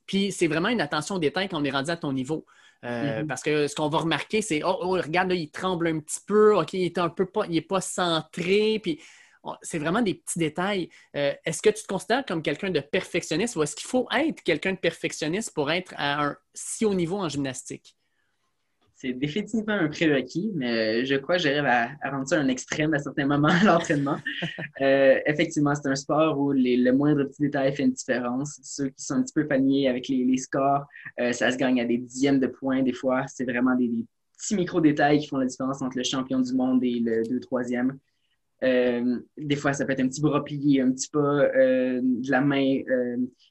puis c'est vraiment une attention au détail quand on est rendu à ton niveau. Euh, mm-hmm. Parce que ce qu'on va remarquer, c'est oh, oh, regarde, il tremble un petit peu, OK, il est un peu pas, il est pas centré, puis c'est vraiment des petits détails. Euh, est-ce que tu te considères comme quelqu'un de perfectionniste ou est-ce qu'il faut être quelqu'un de perfectionniste pour être à un si haut niveau en gymnastique? C'est définitivement un prérequis, mais je crois que j'arrive à, rendre ça un extrême à certains moments à l'entraînement. <laughs> Euh, effectivement, c'est un sport où le moindre petit détail fait une différence. Ceux qui sont un petit peu familiers avec les, scores, euh, ça se gagne à des dixièmes de points des fois. C'est vraiment des, petits micro-détails qui font la différence entre le champion du monde et le 2-3e. Euh, des fois, ça peut être un petit bras plié, un petit pas de la main,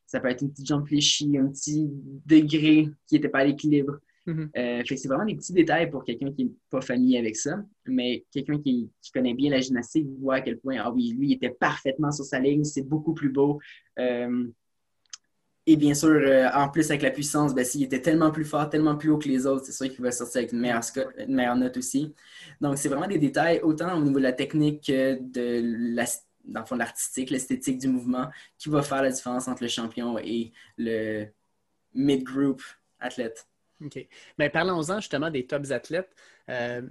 ça peut être une petite jambe fléchie, un petit degré qui n'était pas à l'équilibre. Mm-hmm. Euh, c'est vraiment des petits détails pour quelqu'un qui n'est pas familier avec ça, mais quelqu'un qui, connaît bien la gymnastique voit à quel point, ah oui, lui, il était parfaitement sur sa ligne, c'est beaucoup plus beau. Euh, et bien sûr, euh, en plus avec la puissance, ben, s'il était tellement plus fort, tellement plus haut que les autres, c'est sûr qu'il va sortir avec une meilleure, note aussi. Donc, c'est vraiment des détails, autant au niveau de la technique que de la, dans le l'artistique, l'esthétique du mouvement, qui va faire la différence entre le champion et le mid-group athlète. OK. Mais parlons-en justement des tops athlètes. Euh,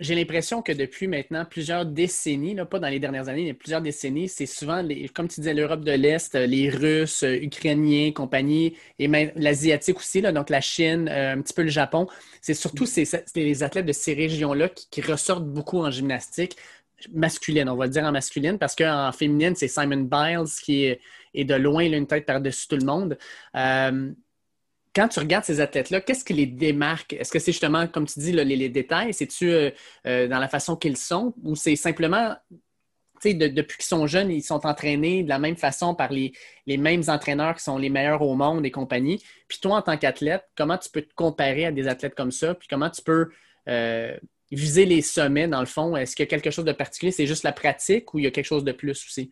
j'ai l'impression que depuis maintenant plusieurs décennies, pas dans les dernières années, mais plusieurs décennies, c'est souvent, les, comme tu disais, l'Europe de l'Est, euh, les Russes, euh, Ukrainiens, compagnie, et même l'Asiatique aussi, là, donc la Chine, un petit peu le Japon. C'est surtout ces, les athlètes de ces régions-là qui, ressortent beaucoup en gymnastique masculine, on va le dire en masculine, parce qu'en féminine, c'est Simon Biles qui est, de loin l'une tête par-dessus tout le monde quand tu regardes ces athlètes-là, qu'est-ce qui les démarque? Est-ce que c'est justement, comme tu dis, les, détails? C'est-tu euh, euh, dans la façon qu'ils sont? Ou c'est simplement, tu sais, depuis qu'ils sont jeunes, ils sont entraînés de la même façon par les, mêmes entraîneurs qui sont les meilleurs au monde et compagnie? Puis toi, en tant qu'athlète, comment tu peux te comparer à des athlètes comme ça? Puis comment tu peux euh, viser les sommets, dans le fond? Est-ce qu'il y a quelque chose de particulier? C'est juste la pratique ou il y a quelque chose de plus aussi?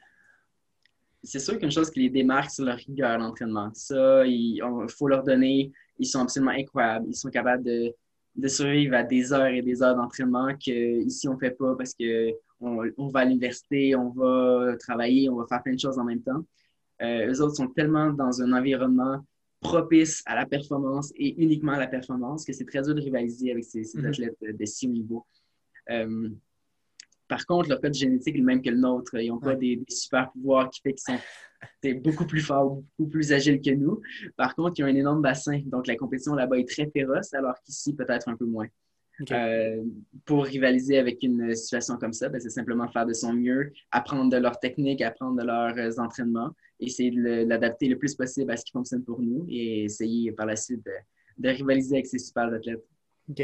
C'est sûr qu'une chose qui les démarque, c'est leur rigueur à l'entraînement. Ça, il faut leur donner. Ils sont absolument incroyables. Ils sont capables de, de survivre à des heures et des heures d'entraînement qu'ici, on ne fait pas parce qu'on on va à l'université, on va travailler, on va faire plein de choses en même temps. Euh, eux autres sont tellement dans un environnement propice à la performance et uniquement à la performance que c'est très dur de rivaliser avec ces, mm-hmm. athlètes de si haut niveau. Euh, par contre, leur code génétique est le même que le nôtre. Ils n'ont pas des, super pouvoirs qui fait qu'ils sont beaucoup plus forts, beaucoup plus agiles que nous. Par contre, ils ont un énorme bassin. Donc, la compétition là-bas est très féroce, alors qu'ici, peut-être un peu moins. Euh, pour rivaliser avec une situation comme ça, ben, c'est simplement faire de son mieux, apprendre de leur technique, apprendre de leurs euh, entraînements, essayer de l'adapter le plus possible à ce qui fonctionne pour nous et essayer par la suite de, rivaliser avec ces super athlètes. OK.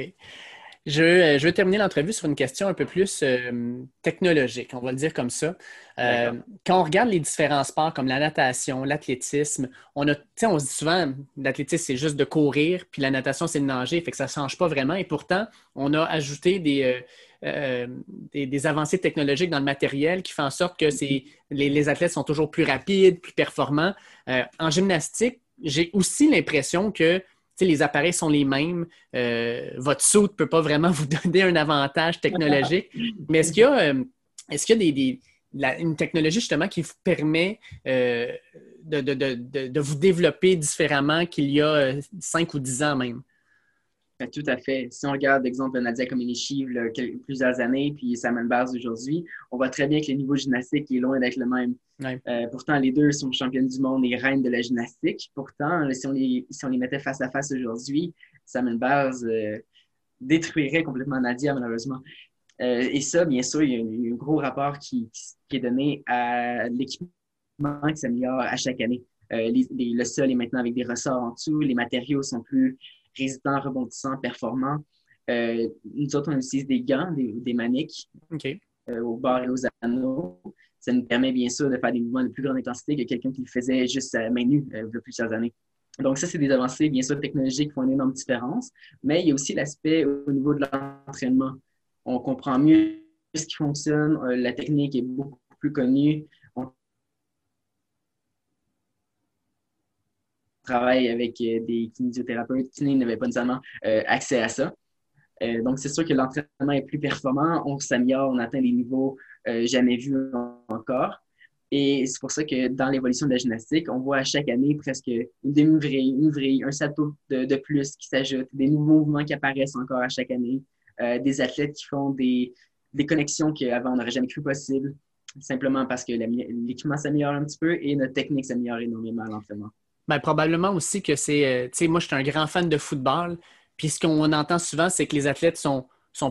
Euh, je, veux terminer l'entrevue sur une question un peu plus euh, technologique, on va le dire comme ça. Euh, quand on regarde les différents sports comme la natation, l'athlétisme, on, a, on se dit souvent l'athlétisme, c'est juste de courir, puis la natation, c'est de nager, fait que ça ne change pas vraiment. Et pourtant, on a ajouté des, des, avancées technologiques dans le matériel qui font en sorte que les, les, athlètes sont toujours plus rapides, plus performants. en gymnastique, j'ai aussi l'impression que les appareils sont les mêmes. Euh, votre saut ne peut pas vraiment <laughs> vous donner un avantage technologique. <laughs> Mais est-ce qu'il y a, euh, est-ce qu'il y a des, une technologie justement qui vous permet euh, de, vous développer différemment qu'il y a 5 ou 10 ans même? Tout à fait. Si on regarde, exemple, Nadia Comaneci, il y a plusieurs années, puis Samuel Bars aujourd'hui, on voit très bien que le niveau gymnastique est loin d'être le même. Euh, pourtant, les deux sont championnes du monde et reines de la gymnastique. Pourtant, si on les, si on les mettait face à face aujourd'hui, Samuel Bars euh, détruirait complètement Nadia, malheureusement. Euh, et ça, bien sûr, il y a un, gros rapport qui, qui, est donné à l'équipement qui s'améliore à chaque année. le sol est maintenant avec des ressorts en dessous, les matériaux sont plus résistants, rebondissants, performants. nous autres, on utilise des gants, des, des maniques au bord et aux anneaux ça nous permet bien sûr de faire des mouvements de plus grande intensité que quelqu'un qui le faisait juste à main nue euh, il y a plusieurs années. Donc, ça, c'est des avancées, bien sûr, technologiques qui font une énorme différence, mais il y a aussi l'aspect au niveau de l'entraînement. On comprend mieux ce qui fonctionne, euh, la technique est beaucoup plus connue. On travaille avec euh, des kinésithérapeutes qui n'avaient pas nécessairement accès à ça. donc, c'est sûr que l'entraînement est plus performant, on s'améliore, on atteint des niveaux euh, jamais vu encore. Et c'est pour ça que dans l'évolution de la gymnastique, on voit à chaque année presque une demi-vrille, une vrille, un salto de, plus qui s'ajoute, des nouveaux mouvements qui apparaissent encore à chaque année, euh, des athlètes qui font des, des connexions qu'avant on n'aurait jamais cru possible, simplement parce que l'équipement s'améliore un petit peu et notre technique s'améliore énormément à l'entraînement. Ben, probablement aussi que c'est, euh, tu sais, moi je suis un grand fan de football, puis ce qu'on entend souvent, c'est que les athlètes sont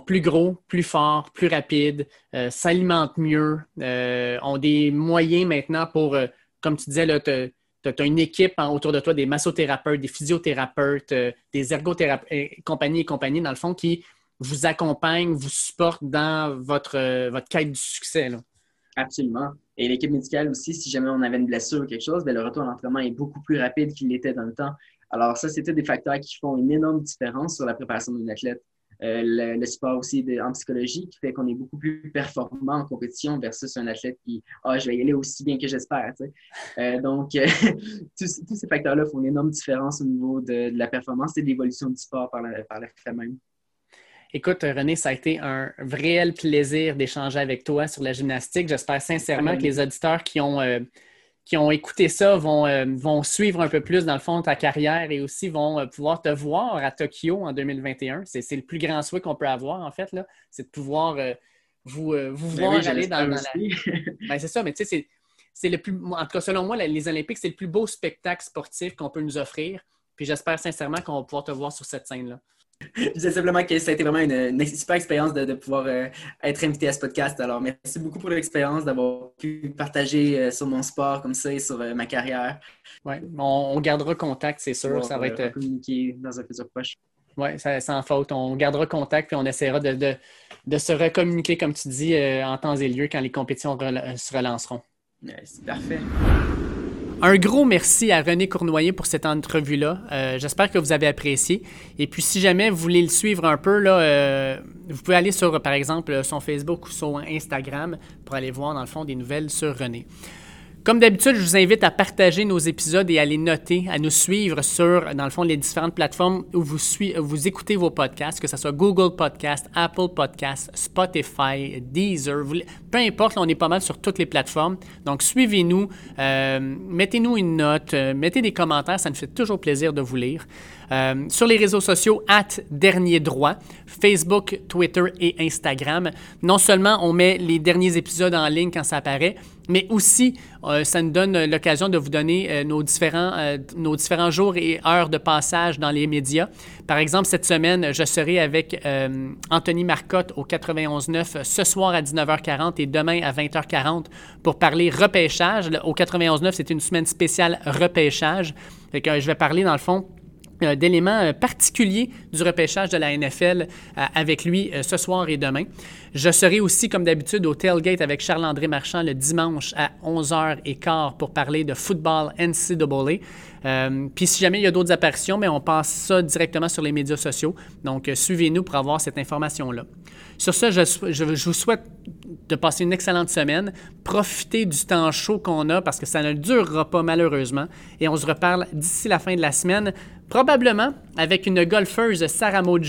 plus gros, plus forts, plus rapides, euh, s'alimentent mieux, euh, ont des moyens maintenant pour, comme tu disais, tu as, une équipe autour de toi, des massothérapeutes, des physiothérapeutes, des ergothérapeutes, compagnie et compagnie, dans le fond, qui vous accompagnent, vous supportent dans votre, votre quête du succès. Absolument. Et l'équipe médicale aussi, si jamais on avait une blessure ou quelque chose, bien, le retour à l'entraînement est beaucoup plus rapide qu'il l'était dans le temps. Alors ça, c'était des facteurs qui font une énorme différence sur la préparation d'un athlète. Euh, le, sport aussi en psychologie qui fait qu'on est beaucoup plus performant en compétition versus un athlète qui ah je vais y aller aussi bien que j'espère euh, donc <laughs> tous, ces facteurs là font une énorme différence au niveau de, la performance et de l'évolution du sport par la, par Écoute, René, ça a été un réel plaisir d'échanger avec toi sur la gymnastique. J'espère sincèrement que les auditeurs qui ont, euh, qui ont écouté ça vont, euh, vont suivre un peu plus, dans le fond, ta carrière et aussi vont euh, pouvoir te voir à Tokyo en 2021. C'est le plus grand souhait qu'on peut avoir, en fait, c'est de pouvoir euh, vous, vous ben voir aller dans, la... <laughs> ben, c'est ça, mais tu sais, c'est le plus... En tout cas, selon moi, les Olympiques, c'est le plus beau spectacle sportif qu'on peut nous offrir. Puis j'espère sincèrement qu'on va pouvoir te voir sur cette scène-là. Je disais simplement que ça a été vraiment une, super expérience de, pouvoir euh, être invité à ce podcast. Alors, merci beaucoup pour l'expérience d'avoir pu partager euh, sur mon sport comme ça et sur euh, ma carrière. Oui, on, gardera contact, c'est sûr. ça va être. communiquer dans un futur proche. Oui, sans faute. On gardera contact puis on essaiera de, de, se recommuniquer, comme tu dis, en temps et lieu quand les compétitions se relanceront. c'est parfait. Un gros merci à René Cournoyer pour cette entrevue-là. Euh, j'espère que vous avez apprécié. Et puis, si jamais vous voulez le suivre un peu, là, euh, vous pouvez aller sur, par exemple, son Facebook ou son Instagram pour aller voir, dans le fond, des nouvelles sur René. Comme d'habitude, je vous invite à partager nos épisodes et à les noter, à nous suivre sur, dans le fond, les différentes plateformes où vous, écoutez vos podcasts, que ce soit Google Podcast, Apple Podcast, Spotify, Deezer, peu importe, on est pas mal sur toutes les plateformes. Donc, suivez-nous, euh, mettez-nous une note, euh, mettez des commentaires, ça nous fait toujours plaisir de vous lire. Euh, sur les réseaux sociaux, at Dernier Droit, Facebook, Twitter et Instagram. Non seulement on met les derniers épisodes en ligne quand ça apparaît, mais aussi euh, ça nous donne l'occasion de vous donner euh, nos, différents, nos différents jours et heures de passage dans les médias. Par exemple, cette semaine, je serai avec Anthony Marcotte au 91.9 ce soir à 19h40 et demain à 20h40 pour parler repêchage. Au 91.9, c'est une semaine spéciale repêchage. je vais parler, dans le fond, d'éléments euh, particuliers du repêchage de la NFL euh, avec lui ce soir et demain. Je serai aussi, comme d'habitude, au Tailgate avec Charles-André Marchand le dimanche à 11h15 pour parler de football NCAA. Puis si jamais il y a d'autres apparitions, mais on passe ça directement sur les médias sociaux. Donc, suivez-nous pour avoir cette information-là. Sur ce, je, vous souhaite de passer une excellente semaine. Profitez du temps chaud qu'on a parce que ça ne durera pas malheureusement. Et on se reparle d'ici la fin de la semaine probablement avec une golfeuse, Sarah Maud.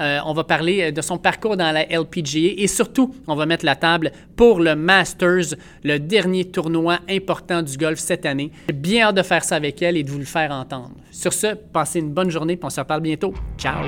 Euh, on va parler de son parcours dans la LPGA et surtout, on va mettre la table pour le Masters, le dernier tournoi important du golf cette année. Bien hâte de faire ça avec elle et de vous le faire entendre. Sur ce, passez une bonne journée et on se reparle bientôt. Ciao!